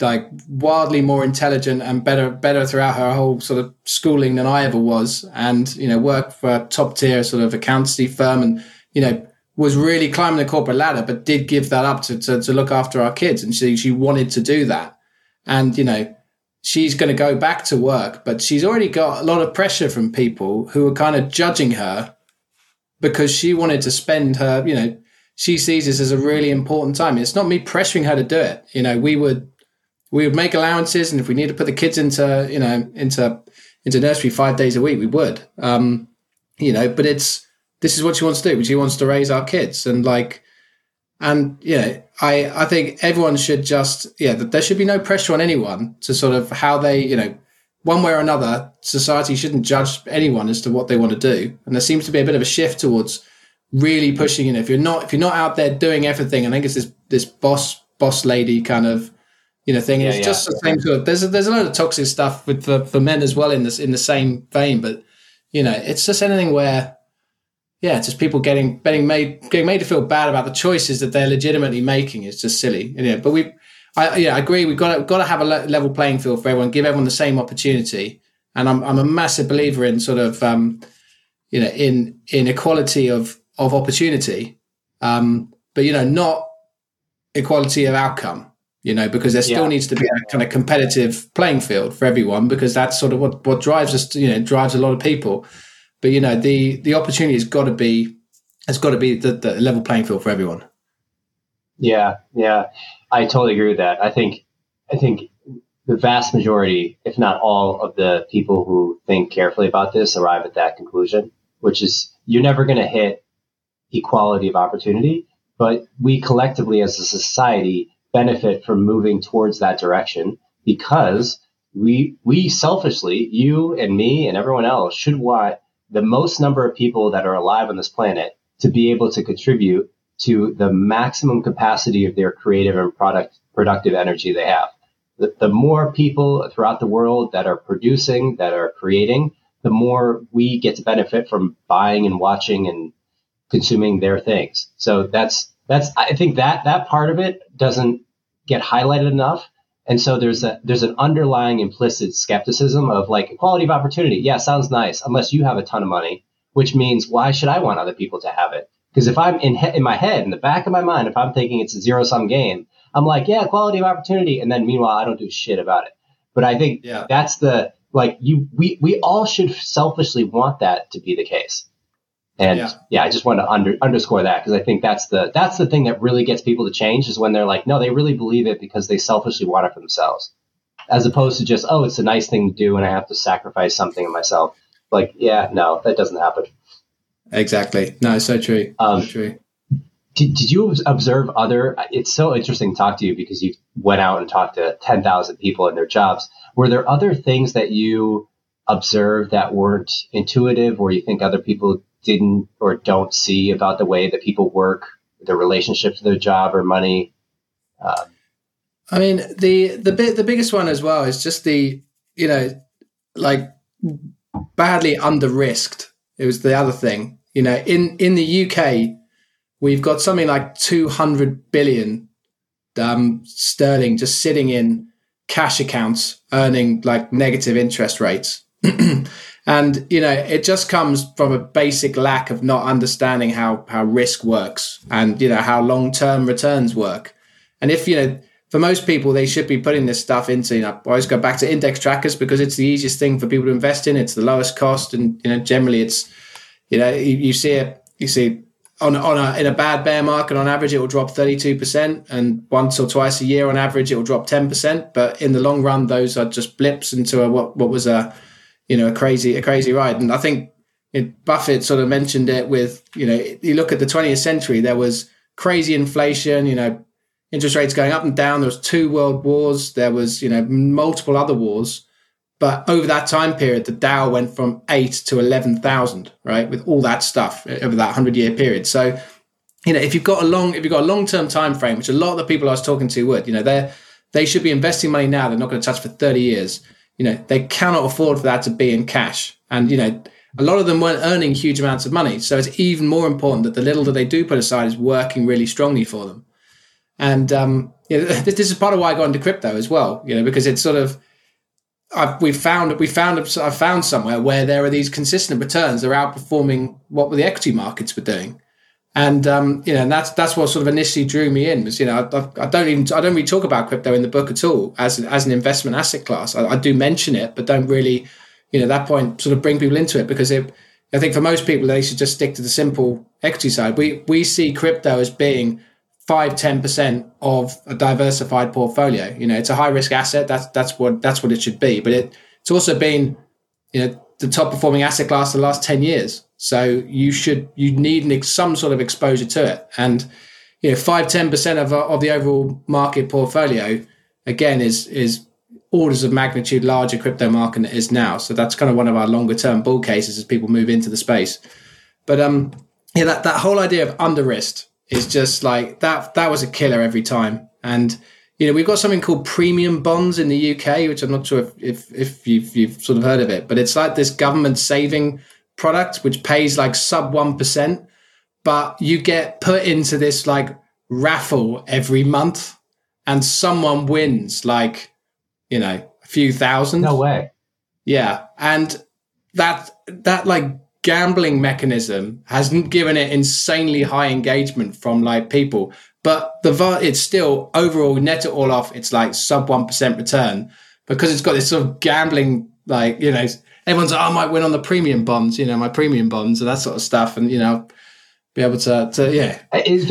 like wildly more intelligent and better better throughout her whole sort of schooling than I ever was, and you know, worked for a top tier sort of accountancy firm, and you know, was really climbing the corporate ladder, but did give that up to to, to look after our kids, and she she wanted to do that, and you know she's going to go back to work, but she's already got a lot of pressure from people who are kind of judging her because she wanted to spend her, you know, she sees this as a really important time. It's not me pressuring her to do it. You know, we would we would make allowances, and if we need to put the kids into, you know, into into nursery five days a week, we would. Um, you know, but it's this is what she wants to do. She wants to raise our kids, and like, and yeah, I, I think everyone should just, yeah, there should be no pressure on anyone to sort of how they, you know, one way or another, society shouldn't judge anyone as to what they want to do. And there seems to be a bit of a shift towards really pushing, you know, if you're not, if you're not out there doing everything, I think it's this, this boss, boss lady kind of, you know, thing. Yeah, it's yeah. just the same sort of, there's a, there's a lot of toxic stuff with for, for men as well in this, in the same vein, but you know, it's just anything where, yeah, just people getting getting made getting made to feel bad about the choices that they're legitimately making is just silly. You know, but we, I yeah, I agree. We've got to, got to have a level playing field for everyone, give everyone the same opportunity. And I'm I'm a massive believer in sort of um, you know in in equality of of opportunity, um, but you know not equality of outcome. You know, because there still Yeah. needs to be a kind of competitive playing field for everyone, because that's sort of what what drives us. You know, drives a lot of people. But you know, the the opportunity has got to be has got to be the, the level playing field for everyone. Yeah, yeah, I totally agree with that. I think, I think the vast majority, if not all, of the people who think carefully about this arrive at that conclusion, which is you're never going to hit equality of opportunity, but we collectively as a society benefit from moving towards that direction because we we selfishly, you and me and everyone else, should want the most number of people that are alive on this planet to be able to contribute to the maximum capacity of their creative and product productive energy they have. The, the more people throughout the world that are producing, that are creating, the more we get to benefit from buying and watching and consuming their things. So that's that's I think that that part of it doesn't get highlighted enough. And so there's a there's an underlying implicit skepticism of like equality of opportunity. Yeah, sounds nice unless you have a ton of money, which means why should I want other people to have it? Because if I'm in he- in my head, in the back of my mind, if I'm thinking it's a zero sum game, I'm like, yeah, equality of opportunity, and then meanwhile I don't do shit about it. But I think Yeah. that's the like you we we all should selfishly want that to be the case. And Yeah. yeah, I just want to under, underscore that because I think that's the that's the thing that really gets people to change is when they're like, no, they really believe it because they selfishly want it for themselves, as opposed to just, oh, it's a nice thing to do and I have to sacrifice something of myself. Like, yeah, no, that doesn't happen. Exactly. No, so true. Um, so true. Did, did you observe other? It's so interesting to talk to you because you went out and talked to ten thousand people in their jobs. Were there other things that you observed that weren't intuitive, or you think other people didn't or don't see about the way that people work, their relationship to their job or money? Um, I mean, the the bit the biggest one as well is just the you know like badly under risked. It was the other thing. You know, in in the UK, we've got something like two hundred billion um, sterling just sitting in cash accounts, earning like negative interest rates. and you know, it just comes from a basic lack of not understanding how how risk works and you know how long term returns work. And if you know, for most people, they should be putting this stuff into. You know, I always go back to index trackers because it's the easiest thing for people to invest in. It's the lowest cost, and you know, generally, it's you know, you, you see it. You see on on a in a bad bear market, on average, it will drop thirty two percent, and once or twice a year, on average, it will drop ten percent. But in the long run, those are just blips into a, what what was a you know a crazy a crazy ride. And I think it, Buffett sort of mentioned it with you know you look at the twentieth century, there was crazy inflation. You know interest rates going up and down. There was two world wars. There was, you know, multiple other wars. But over that time period, the Dow went from eight to 11,000, right? With all that stuff over that hundred year period. So, you know, if you've got a long, if you've got a long term time frame, which a lot of the people I was talking to would, you know, they're, they should be investing money now. They're not going to touch for 30 years. You know, they cannot afford for that to be in cash. And, you know, a lot of them weren't earning huge amounts of money. So it's even more important that the little that they do put aside is working really strongly for them. And um, you know, this, this is part of why I got into crypto as well. You know, because it's sort of I've, we found we found I found somewhere where there are these consistent returns. They're outperforming what the equity markets were doing, and um, you know, and that's that's what sort of initially drew me in. Was you know, I, I don't even I don't really talk about crypto in the book at all as as an investment asset class. I, I do mention it, but don't really, you know, at that point sort of bring people into it because it. I think for most people, they should just stick to the simple equity side. We we see crypto as being five ten percent of a diversified portfolio. You know, it's a high risk asset. That's that's what that's what it should be. But it it's also been you know the top performing asset class the last ten years. So you should you need some sort of exposure to it. And you know, five ten percent of of the overall market portfolio again is is orders of magnitude larger crypto market than it is now. So that's kind of one of our longer term bull cases as people move into the space. But um yeah, that, that whole idea of under risk is just like that that was a killer every time. And you know, we've got something called premium bonds in the UK, which I'm not sure if if, if you've, you've sort of heard of it, but it's like this government saving product which pays like sub one percent, but you get put into this like raffle every month, and someone wins like you know a few thousand. No way. Yeah, and that that like gambling mechanism has given it insanely high engagement from like people but the it's still overall net it all off. It's like sub one percent return because it's got this sort of gambling like you know everyone's like, oh, I might win on the premium bonds, you know, my premium bonds and that sort of stuff, and you know, be able to, to yeah.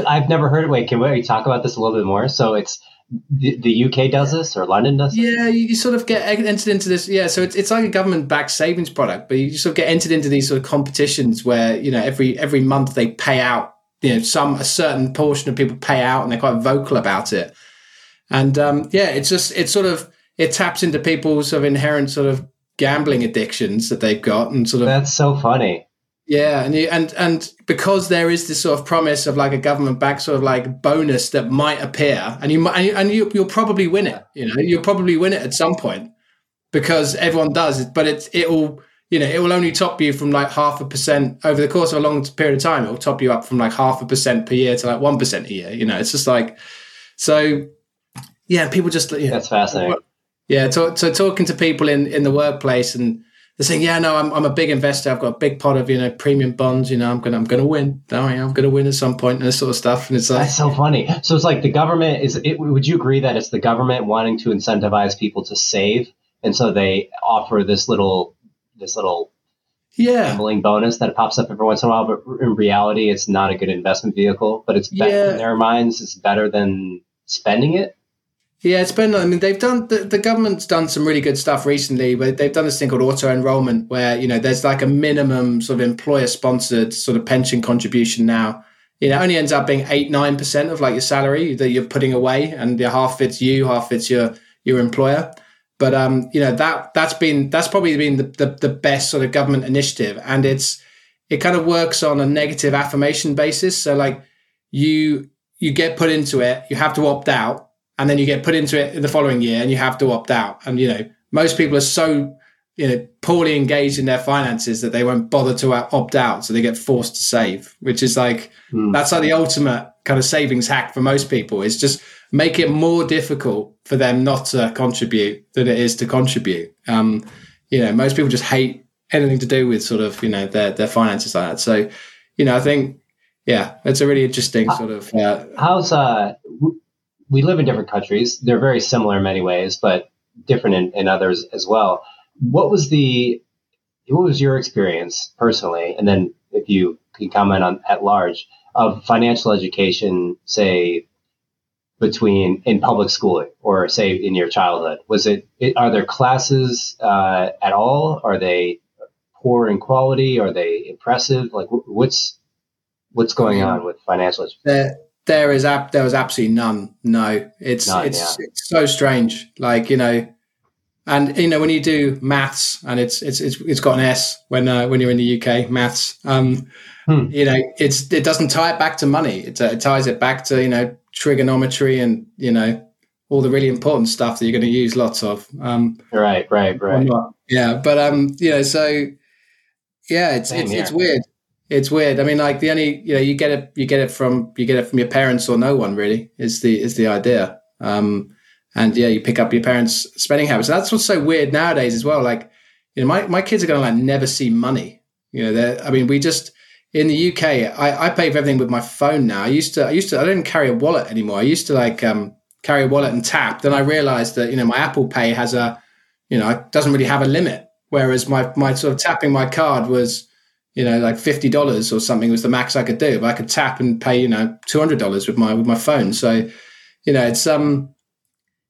I've never heard. of Wait, can we talk about this a little bit more? So it's the, the UK does this or London does. This? Yeah, you sort of get entered into this. Yeah, so it's it's like a government backed savings product, but you sort of get entered into these sort of competitions where you know every every month they pay out you know some a certain portion of people pay out and they're quite vocal about it. And um, yeah it's just it's sort of it taps into people's sort of inherent sort of gambling addictions that they've got and sort of that's so funny. Yeah and you, and and because there is this sort of promise of like a government back sort of like bonus that might appear and you and, you, and you, you'll probably win it you know? You'll probably win it at some point because everyone does it but it's it'll you know, it will only top you from like half a percent over the course of a long period of time. It will top you up from like half a percent per year to like one percent a year. You know, it's just like so. Yeah, people just you know, that's fascinating. Yeah, so, so talking to people in in the workplace and they're saying, "Yeah, no, I'm I'm a big investor. I've got a big pot of you know premium bonds. You know, I'm gonna I'm gonna win. Oh, yeah, I'm gonna win at some point and this sort of stuff." And it's like that's so funny. So it's like the government is. It, would you agree that it's the government wanting to incentivize people to save, and so they offer this little this little yeah gambling bonus that pops up every once in a while, but in reality, it's not a good investment vehicle. But it's better yeah. in their minds. It's better than spending it. Yeah, it's been. I mean, they've done the, the government's done some really good stuff recently. But they've done this thing called auto enrollment, where you know there's like a minimum sort of employer sponsored sort of pension contribution now. You know, it only ends up being eight nine percent of like your salary that you're putting away, and half fits you, half fits your your employer. But um, you know that that's been that's probably been the, the, the best sort of government initiative, and it's it kind of works on a negative affirmation basis. So like you you get put into it, you have to opt out, and then you get put into it in the following year, and you have to opt out. And you know most people are so you know poorly engaged in their finances that they won't bother to opt out, so they get forced to save, which is like mm. that's like the ultimate kind of savings hack for most people. Is just make it more difficult for them not to contribute than it is to contribute. Um, you know, most people just hate anything to do with sort of you know their their finances like that. So, you know, I think yeah, it's a really interesting sort of. Uh, How's uh, we live in different countries. They're very similar in many ways, but different in, in others as well. What was the what was your experience personally, and then if you can comment on at large of financial education, say between in public schooling or say in your childhood? Was it, it are there classes uh, at all? Are they poor in quality? Are they impressive? Like what's what's going on with financial education? There, there is ab- there was absolutely none. No, it's none, it's yeah. it's so strange. Like you know. And you know when you do maths, and it's it's it's, it's got an S when uh, when you're in the UK maths. Um, hmm. You know, it's it doesn't tie it back to money. It, uh, it ties it back to you know trigonometry and you know all the really important stuff that you're going to use lots of. Um, right, right, right. Yeah, but um, you know, so yeah, it's it's, it's weird. It's weird. I mean, like the only you know you get it you get it from you get it from your parents or no one really is the is the idea. Um, and yeah, you pick up your parents' spending habits. that's what's so weird nowadays as well. Like, you know, my, my kids are going to like never see money. You know, they're I mean, we just in the UK, I, I pay for everything with my phone now. I used to, I used to, I don't carry a wallet anymore. I used to like um, carry a wallet and tap. Then I realized that you know my Apple Pay has a, you know, it doesn't really have a limit. Whereas my my sort of tapping my card was, you know, like fifty dollars or something was the max I could do. But I could tap and pay, you know, two hundred dollars with my with my phone. So, you know, it's um,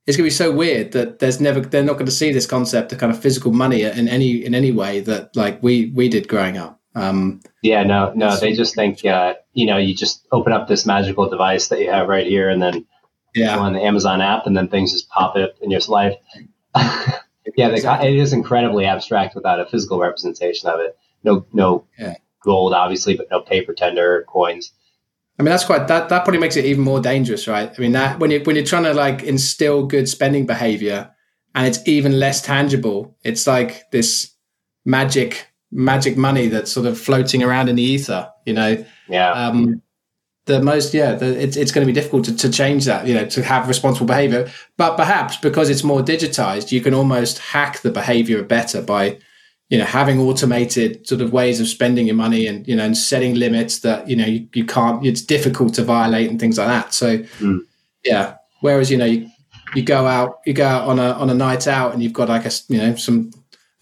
it's going to be so weird that there's never they're not going to see this concept of kind of physical money in any in any way that like we we did growing up. Um, yeah, no, no, they just think, uh, you know, you just open up this magical device that you have right here and then yeah. on the Amazon app and then things just pop up in your life. yeah, exactly. it is incredibly abstract without a physical representation of it. No, no yeah. gold, obviously, but no paper tender coins. I mean, that's quite that. That probably makes it even more dangerous, right? I mean, that when you when you're trying to like instill good spending behavior, and it's even less tangible. It's like this magic magic money that's sort of floating around in the ether, you know? Yeah. Um, the most, yeah, the, it's, it's going to be difficult to, to change that, you know, to have responsible behavior. But perhaps because it's more digitized, you can almost hack the behavior better by, you know, having automated sort of ways of spending your money and, you know, and setting limits that, you know, you, you can't, it's difficult to violate and things like that. So, mm. yeah. Whereas, you know, you, you go out, you go out on a, on a night out and you've got like a, you know, some,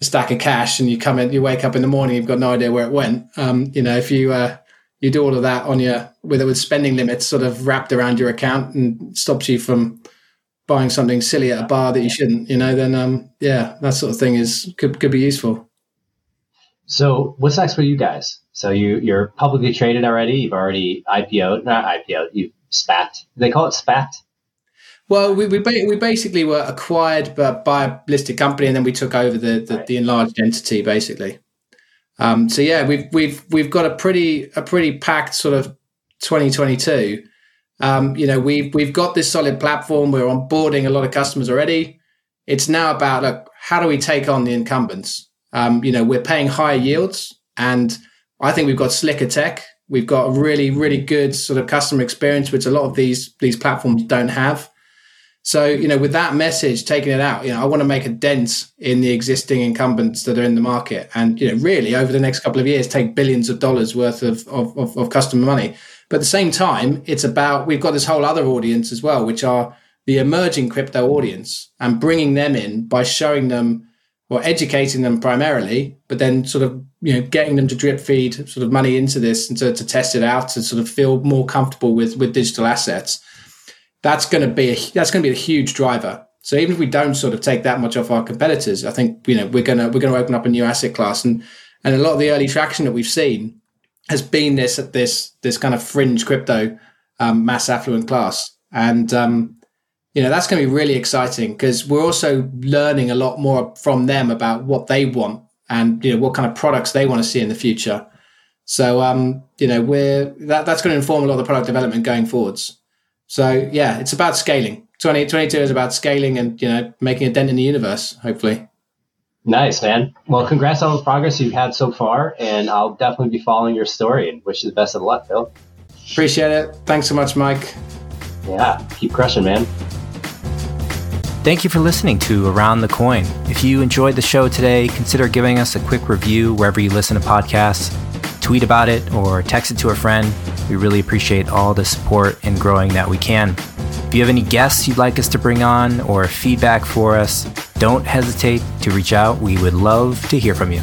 a stack of cash and you come in, you wake up in the morning, you've got no idea where it went. Um, you know, if you, uh, you do all of that on your, with, with spending limits sort of wrapped around your account and stops you from, buying something silly at a bar that you shouldn't, you know, then um, yeah, that sort of thing is could could be useful. So what's next for you guys? So you you're publicly traded already. You've already IPO'd, not IPO'd. You've spat. They call it spat. Well, we we, ba- we basically were acquired by a listed company, and then we took over the the, right. the enlarged entity, basically. Um, so yeah, we've we've we've got a pretty a pretty packed sort of 2022. Um, you know, we've we've got this solid platform. We're onboarding a lot of customers already. It's now about like, how do we take on the incumbents? Um, you know, we're paying higher yields, and I think we've got slicker tech. We've got a really, really good sort of customer experience, which a lot of these these platforms don't have. So, you know, with that message, taking it out, you know, I want to make a dent in the existing incumbents that are in the market, and you know, really over the next couple of years, take billions of dollars worth of of, of, of customer money. But at the same time, it's about we've got this whole other audience as well, which are the emerging crypto audience, and bringing them in by showing them or educating them primarily, but then sort of you know getting them to drip feed sort of money into this and to, to test it out to sort of feel more comfortable with with digital assets. That's going to be a, that's going to be a huge driver. So even if we don't sort of take that much off our competitors, I think you know we're gonna we're gonna open up a new asset class, and and a lot of the early traction that we've seen has been this this this kind of fringe crypto um, mass affluent class, and um, you know that's going to be really exciting because we're also learning a lot more from them about what they want and you know what kind of products they want to see in the future. So um you know we're that, that's going to inform a lot of the product development going forwards. So yeah it's about scaling. 2022 is about scaling and you know making a dent in the universe hopefully. Nice man. Well congrats on the progress you've had so far and i'll definitely be following your story and wish you the best of luck phil. Appreciate it. Thanks so much mike. Yeah keep crushing man Thank you for listening to Around the Coin. If you enjoyed the show today, consider giving us a quick review wherever you listen to podcasts. Tweet about it or text it to a friend. We really appreciate all the support and growing that we can. If you have any guests you'd like us to bring on or feedback for us, don't hesitate to reach out. We would love to hear from you.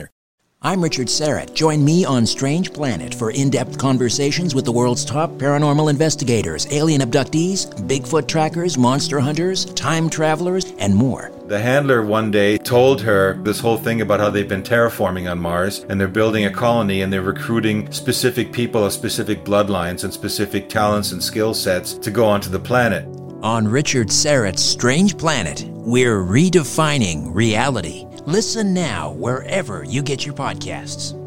I'm Richard Syrett. Join me on Strange Planet for in depth conversations with the world's top paranormal investigators, alien abductees, Bigfoot trackers, monster hunters, time travelers, and more. The handler one day told her this whole thing about how they've been terraforming on Mars and they're building a colony and they're recruiting specific people of specific bloodlines and specific talents and skill sets to go onto the planet. On Richard Syrett's Strange Planet, we're redefining reality. Listen now wherever you get your podcasts.